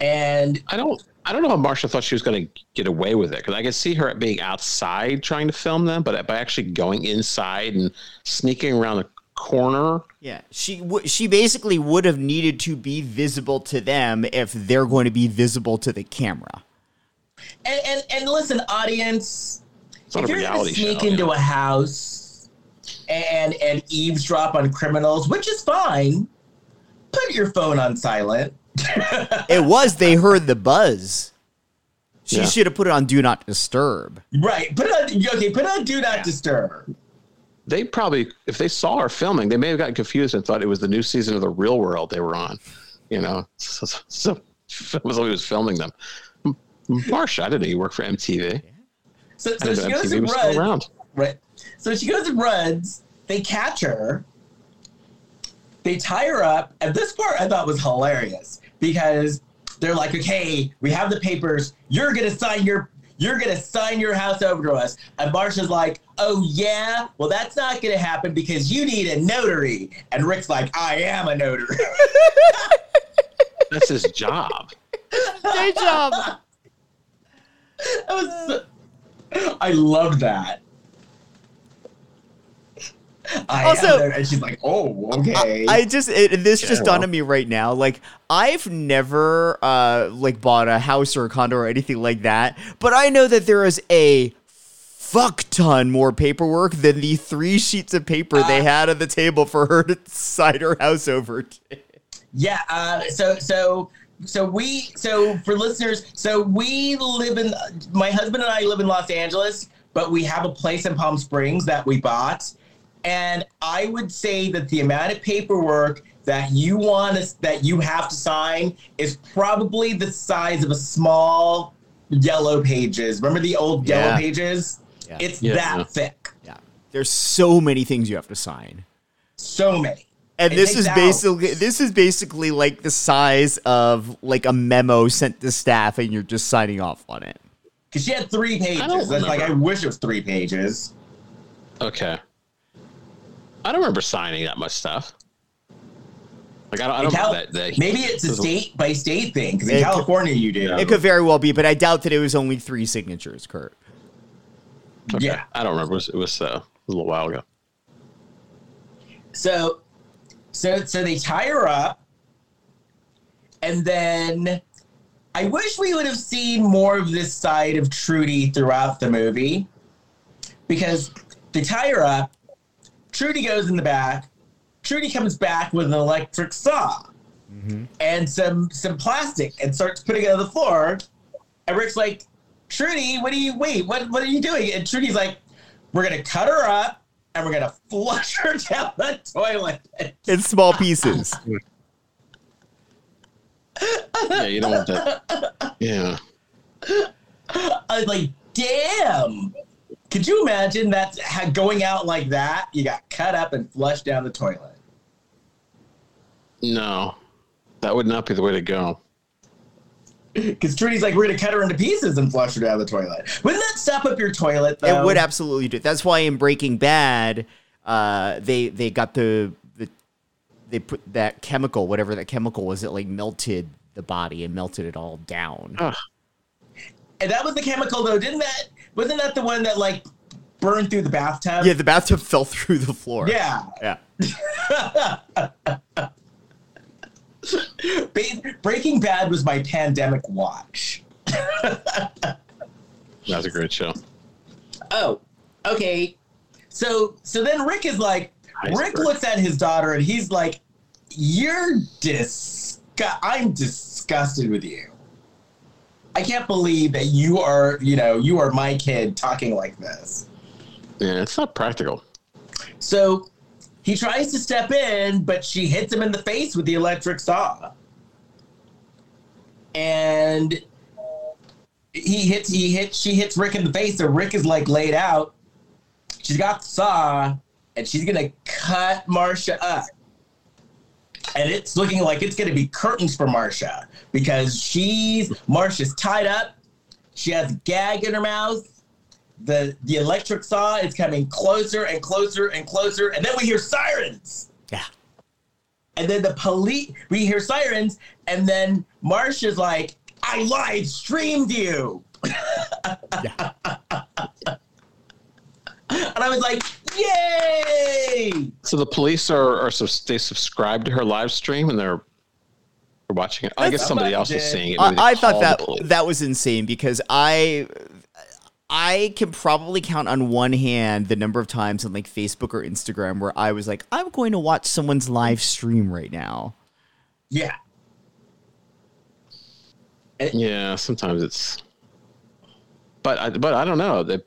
And I don't. I don't know how Marsha thought she was going to get away with it because I could see her being outside trying to film them, but by actually going inside and sneaking around the corner, Yeah, she w- she basically would have needed to be visible to them if they're going to be visible to the camera. and, and, and listen, audience, it's not if a you're gonna sneak show. you into know. a house and and eavesdrop on criminals, which is fine, put your phone on silent. It was they heard the buzz. She Yeah. should have put it on do not disturb. right. Put it on okay, put it on do not disturb. they probably, if they saw her filming, they may have gotten confused and thought it was the new season of The Real World they were on. You know, so, so, so it was was filming them. M- Marsha, I didn't know you worked for MTV. So, so she know goes MTV and runs. around. Right. So she goes and runs. They catch her. They tie her up. And this part I thought was hilarious because they're like, okay, we have the papers. You're gonna sign your you're gonna sign your house over to us. And Marsha's like, oh yeah? Well that's not gonna happen because you need a notary. And Rick's like, I am a notary. That's his job. Day job. That was so- I love that. I Also- and she's like, "Oh, okay." I just it, this Yeah, just dawned on me right now. Like I've never uh like bought a house or a condo or anything like that, but I know that there is a fuck ton more paperwork than the three sheets of paper they had on the table for her to sign her house over to. Yeah. Uh, so so so we so for listeners, so we live in my husband and I live in Los Angeles, but we have a place in Palm Springs that we bought, and I would say that the amount of paperwork that you want to that you have to sign is probably the size of a small yellow pages. Remember the old yellow pages? Yeah. It's Yeah, that yeah. thick. Yeah. There's so many things you have to sign. So many. And It this takes is hours. basically this is basically like the size of like a memo sent to staff and you're just signing off on it. Because she had three don't pages. That's like I wish it was three pages. Okay. I don't remember signing that much stuff. Like I don't, I don't Cal- remember that, that maybe it's a state by state thing. Because in It could- California, you do. It could very well be, but I doubt that it was only three signatures, Kurt. Okay. Yeah. I don't remember. It was, it was uh, a little while ago. So, so, so they tie her up, and then I wish we would have seen more of this side of Trudy throughout the movie, because they tie her up. Trudy goes in the back. Trudy comes back with an electric saw mm-hmm. and some some plastic and starts putting it on the floor. And Rick's like, Trudy, what are you wait, what what are you doing? And Trudy's like, We're gonna cut her up and we're gonna flush her down the toilet. In small pieces. Yeah, you don't want that. Yeah. I was like, damn. Could you imagine that going out like that? You got cut up and flushed down the toilet. No, that would not be the way to go. Because Trudy's like, we're gonna cut her into pieces and flush her down the toilet. Wouldn't that stop up your toilet though? It would absolutely do. That's why in Breaking Bad, uh, they they got the the they put that chemical, whatever that chemical was, it like melted the body and melted it all down. Ugh. And that was the chemical though, didn't that? Wasn't that the one that like burned through the bathtub? Yeah, the bathtub fell through the floor. Yeah. yeah. Breaking Bad was my pandemic watch. That was a great show. Oh, okay. So so then Rick is like, Heisenberg. Rick looks at his daughter and he's like, "You're disgust. I'm disgusted with you. I can't believe that you are, you know, you are my kid talking like this." Yeah, it's not practical. So he tries to step in, but she hits him in the face with the electric saw. And he hits he hits she hits Rick in the face, so Rick is like laid out. She's got the saw and she's gonna cut Marsha up. And it's looking like it's gonna be curtains for Marsha because she's Marsha's tied up. She has a gag in her mouth the the electric saw is coming closer and closer and closer, and then we hear sirens. Yeah. And then the police, we hear sirens, and then Marsha's like, "I live streamed you," Yeah. and I was like, "Yay!" So the police are, are subs- they subscribe to her live stream and they're, they're watching it. I guess somebody Somebody else is seeing it. I, I thought that that was insane because I I can probably count on one hand the number of times on like Facebook or Instagram where I was like, I'm going to watch someone's live stream right now. Yeah, Yeah, sometimes it's. But I, but I don't know. They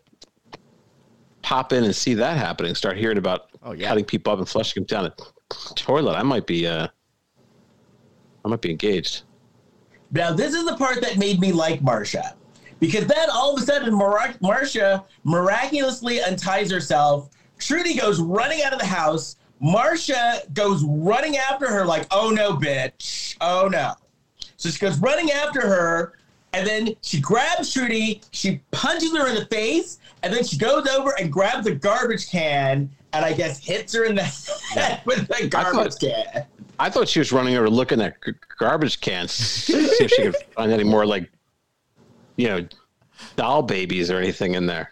pop in and see that happening. Start hearing about Oh, yeah. cutting people up and flushing them down the toilet. I might be. Uh, I might be engaged. Now this is the part that made me like Marsha, because then all of a sudden Mar- Marsha miraculously unties herself. Trudy goes running out of the house. Marsha goes running after her like, "Oh no, bitch! Oh no!" So she goes running after her, and then she grabs Trudy. She punches her in the face, and then she goes over and grabs a garbage can, and I guess hits her in the head with the garbage can. I thought she was running over looking at g- garbage cans, see if she could find any more like, you know, doll babies or anything in there.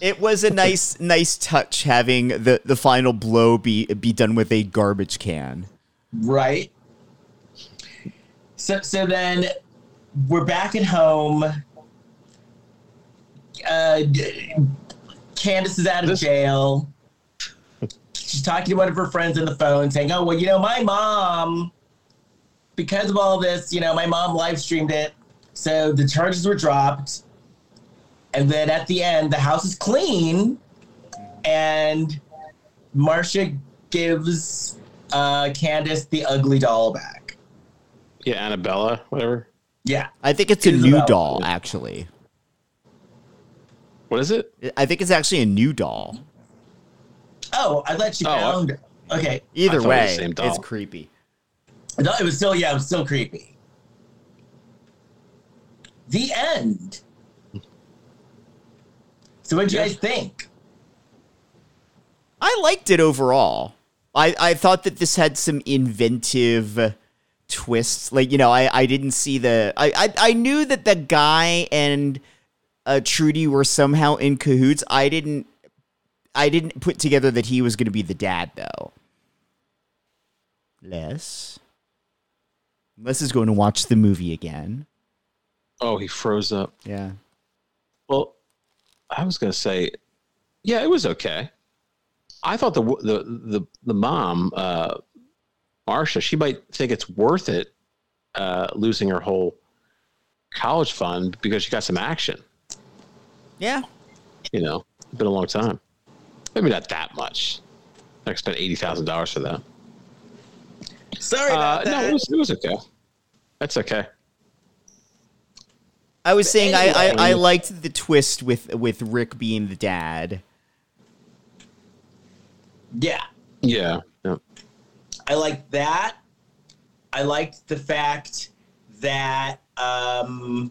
It was a nice nice touch having the the final blow be be done with a garbage can. Right. So so then we're back at home. Uh, Candace is out of This- jail. She's talking to one of her friends on the phone, saying, "Oh well, you know, my mom, because of all this, you know, my mom live streamed it, so the charges were dropped." And then at the end, the house is clean, and Marcia gives uh, Candace the ugly doll back. Yeah, Annabella, whatever. Yeah. I think it's a new about- doll actually. What is it? I think it's actually a new doll. Oh, I thought you Oh, I- found. Okay. Either thought it was way, the same it's creepy. No, it was still yeah, it was still creepy. The end. So what do you Yeah. guys think? I liked it overall. I, I thought that this had some inventive twists. Like, you know, I, I didn't see the I, I I knew that the guy and uh Trudy were somehow in cahoots. I didn't I didn't put together that he was gonna be the dad though. Les. Les is going to watch the movie again. Oh, he froze up. Yeah. Well, I was gonna say, yeah, it was okay. I thought the the the the mom, uh, Marsha, she might think it's worth it uh, losing her whole college fund because she got some action. Yeah. You know, it's been a long time. Maybe not that much. I spent eighty thousand dollars for that. Sorry Uh, about no, it was it was okay. That's okay. I was saying I, I, I liked the twist with with Rick being the dad. yeah. Yeah. yeah. I liked that. I liked the fact that um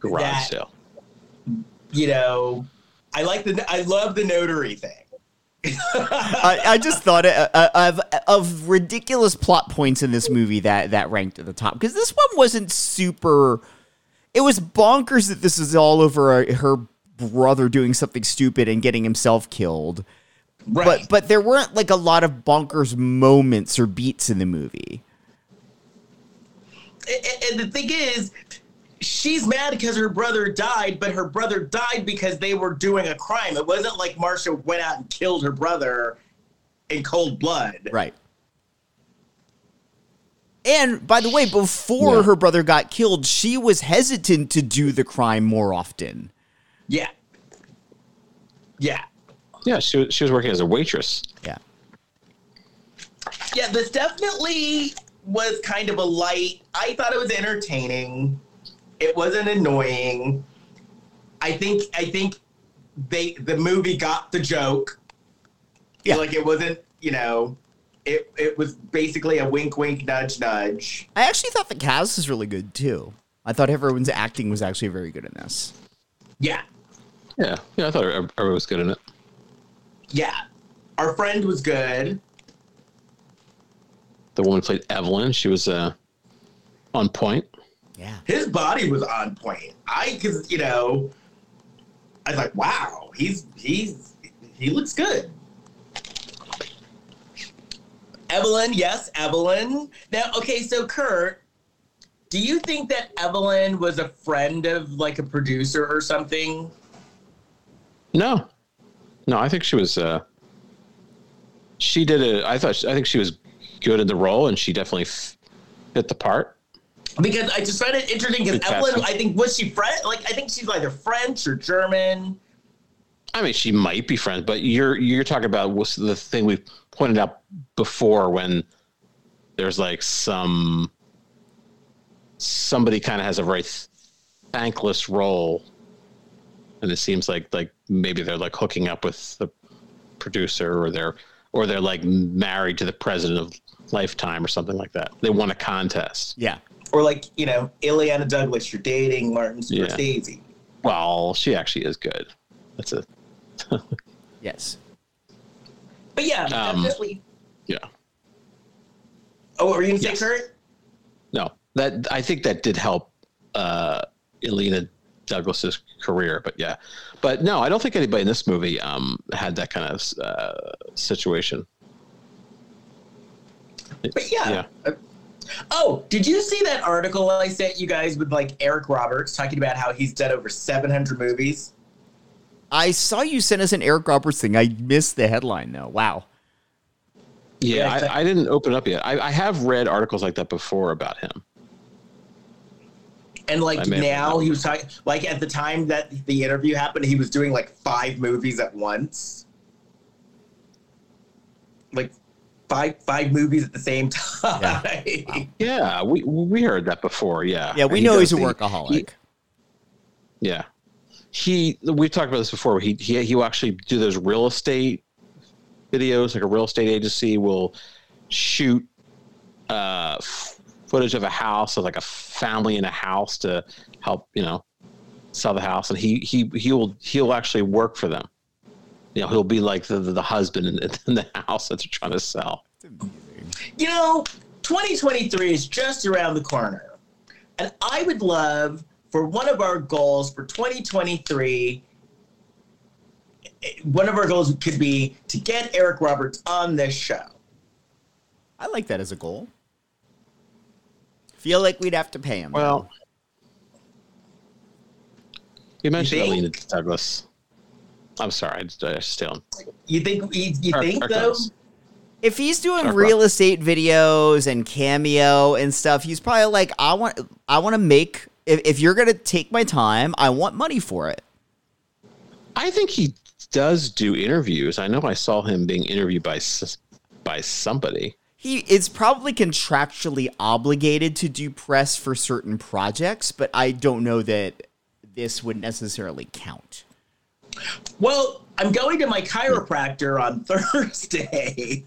Garage That- sale. You know, I like the I love the notary thing. I, I just thought uh, uh, of of ridiculous plot points in this movie that that ranked at the top because this one wasn't super. It was bonkers that this is all over uh, her brother doing something stupid and getting himself killed. Right. But but there weren't like a lot of bonkers moments or beats in the movie. A- a- and the thing is, she's mad because her brother died, but her brother died because they were doing a crime. It wasn't like Marsha went out and killed her brother in cold blood. Right. And by the way, before Yeah. her brother got killed, she was hesitant to do the crime more often. Yeah. Yeah. Yeah, she she was working as a waitress. Yeah. Yeah, this definitely was kind of a light. I thought it was entertaining. It wasn't annoying. I think I think they the movie got the joke. Yeah. Like it wasn't, you know, it it was basically a wink wink nudge nudge. I actually thought the cast was really good too. I thought everyone's acting was actually very good in this. Yeah. Yeah, yeah, I thought everybody was good in it. Yeah. Our friend was good. The woman played Evelyn, she was uh, on point. Yeah. His body was on point. I cause you know, I was like, wow, he's he's he looks good. Evelyn, yes, Evelyn. Now, okay, so Kurt, do you think that Evelyn was a friend of like a producer or something? No, no, I think she was. Uh, she did it. I thought. I think she was good in the role, and she definitely fit the part. Because I just find it interesting because Evelyn. I think, was she French? Like, I think she's either French or German. I mean, she might be French, but you're you're talking about what's the thing we pointed out before when there's like some somebody kind of has a very thankless role, and it seems like like maybe they're like hooking up with the producer or they're or they're like married to the president of Lifetime or something like that. They won a contest. Yeah. Or like, you know, Illeana Douglas, you're dating Martin Yeah. Scorsese. Well, she actually is good. That's a Yes. But yeah, Um, definitely. yeah. Oh, what were you gonna say, Kurt? No, that I think that did help uh, Elena Douglas's career, but yeah, but no, I don't think anybody in this movie um, had that kind of uh, situation. But yeah. Yeah. Oh, did you see that article I sent you guys with like Eric Roberts talking about how he's done over 700 movies? I saw you sent us an Eric Roberts thing. I missed the headline though. Wow. Yeah, Yeah, I, I didn't open it up yet. I, I have read articles like that before about him. And like I may have now he was talking, like at the time that the interview happened, he was doing like five movies at once. Like five five movies at the same time. Yeah, we we heard that before. Yeah, Yeah, we He know he's a the- workaholic. Yeah, he we've talked about this before. He he he will actually do those real estate videos, like a real estate agency will shoot uh, f- footage of a house of like a family in a house to help you know sell the house, and he he he will he'll actually work for them. You know, he'll be like the the, the husband in, in the house that they're trying to sell. You know, 2023 is just around the corner. And I would love for one of our goals for 2023 eh, one of our goals could be to get Eric Roberts on this show. I like that as a goal. Feel like we'd have to pay him. Well, you mentioned think? Illeana Douglas. I'm sorry, I just, I just still. You think you, you Our- think our though? goals. if he's doing Shark real estate videos and cameo and stuff, he's probably like, I want, I want to make. If, if you're gonna take my time, I want money for it. I think he does do interviews. I know I saw him being interviewed by by somebody. He is probably contractually obligated to do press for certain projects, but I don't know that this would necessarily count. Well, I'm going to my chiropractor on Thursday.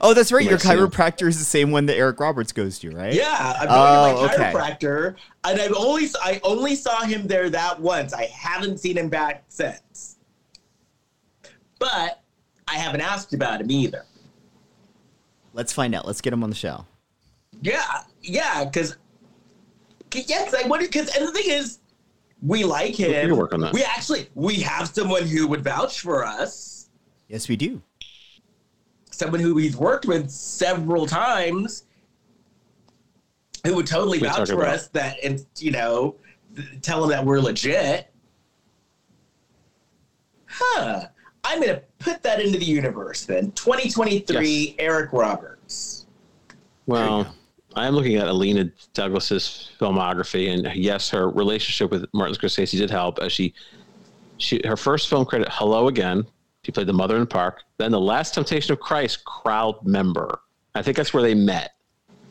Oh, that's right. Your chiropractor is the same one that Eric Roberts goes to, right? Yeah, I'm Oh, going to my oh, okay. chiropractor, and I've only I only saw him there that once. I haven't seen him back since. But I haven't asked about him either. Let's find out. Let's get him on the show. Yeah, yeah, because yes, I wonder. Because and the thing is, we like We him. can work on that. We actually we have someone who would vouch for us. Yes, we do. Someone who he's worked with several times, who would totally We vouch for about- us. That and you know, tell him that we're legit. Huh. I'm gonna put that into the universe then. 2023, Eric Roberts. Well, I am looking at Illeana Douglas's filmography, and yes, her relationship with Martin Scorsese did help. As she, she her first film credit, "Hello Again," she played the mother in the park. Then, "The Last Temptation of Christ," crowd member. I think that's where they met.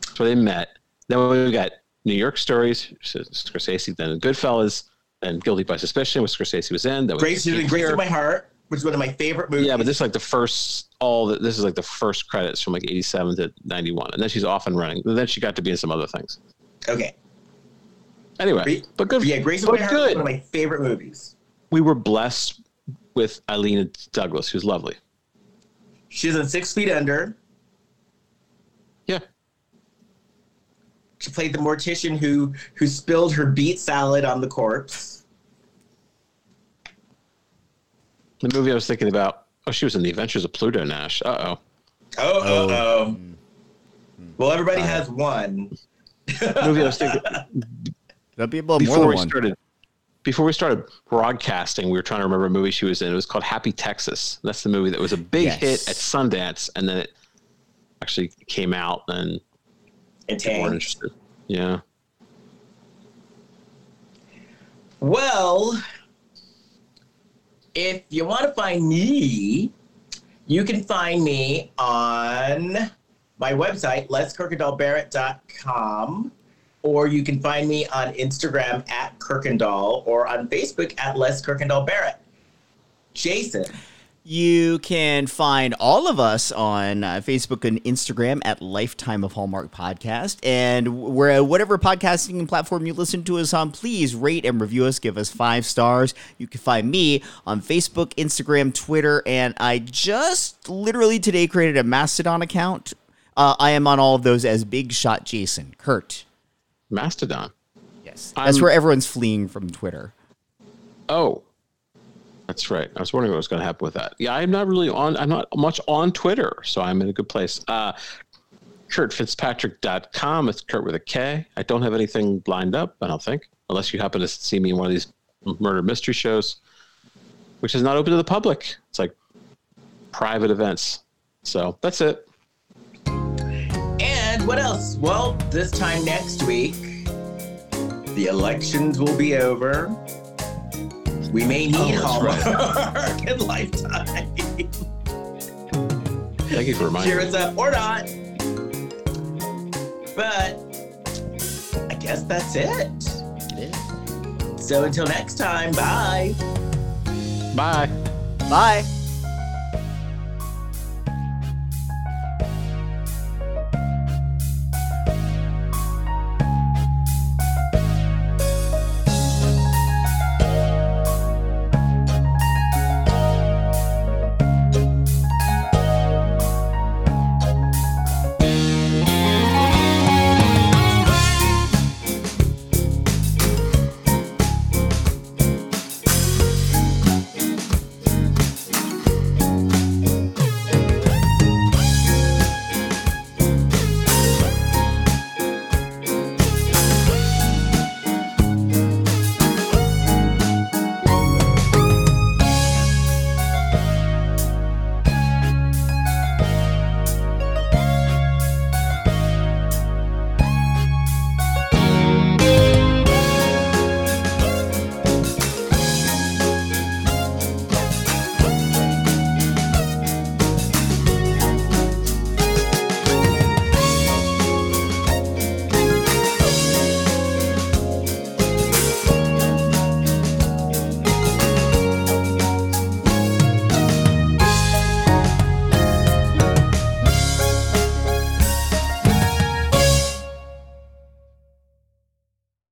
That's where they met. Then we got New York Stories, Scorsese. Then Goodfellas, and Guilty by Suspicion, which Scorsese was in. Then we- Grace, Grace of My Heart, which is one of my favorite movies. yeah, but this is like the first all the, this is like the first credits from like 87 to 91 and then she's off and running and then she got to be in some other things okay. anyway Gra- but good Yeah, Grace of but Heart is good one of my favorite movies. we were blessed with Illeana Douglas who's lovely She's in Six Feet Under. yeah She played the mortician who who spilled her beet salad on the corpse. The movie I was thinking about oh she was in the Adventures of Pluto Nash. Uh-oh. Oh, oh, oh. Well, everybody has uh-huh. one. the movie I was thinking That'd be about more before than we one. started before we started broadcasting we were trying to remember a movie she was in. It was called Happy Texas. That's the movie that was a big Yes. hit at Sundance and then it actually came out and And people weren't interested. Yeah. Well, if you want to find me, you can find me on my website, leskirkendallbarrett.com, or you can find me on Instagram at Kirkendall or on Facebook at Les Kirkendall Barrett. Jason, You can find all of us on uh, Facebook and Instagram at Lifetime of Hallmark Podcast. And where whatever podcasting platform you listen to us on, please rate and review us. Give us five stars. You can find me on Facebook, Instagram, Twitter, and I just literally today created a Mastodon account. Uh, I am on all of those as Big Shot Jason. Kurt. Mastodon Yes. That's I'm- where everyone's fleeing from Twitter. Oh, that's right. I was wondering what was going to happen with that. Yeah, I'm not really on. I'm not much on Twitter, so I'm in a good place. Uh, KurtFitzpatrick.com. It's Kurt with a K. I don't have anything lined up. I don't think, unless you happen to see me in one of these murder mystery shows, which is not open to the public. It's like private events. So that's it. And what else? Well, this time next week, the elections will be over. We may need Oh, that's Hallmark and Lifetime. Thank you for reminding Cheer me. us up or not. But I guess that's it. So until next time, bye. Bye. Bye.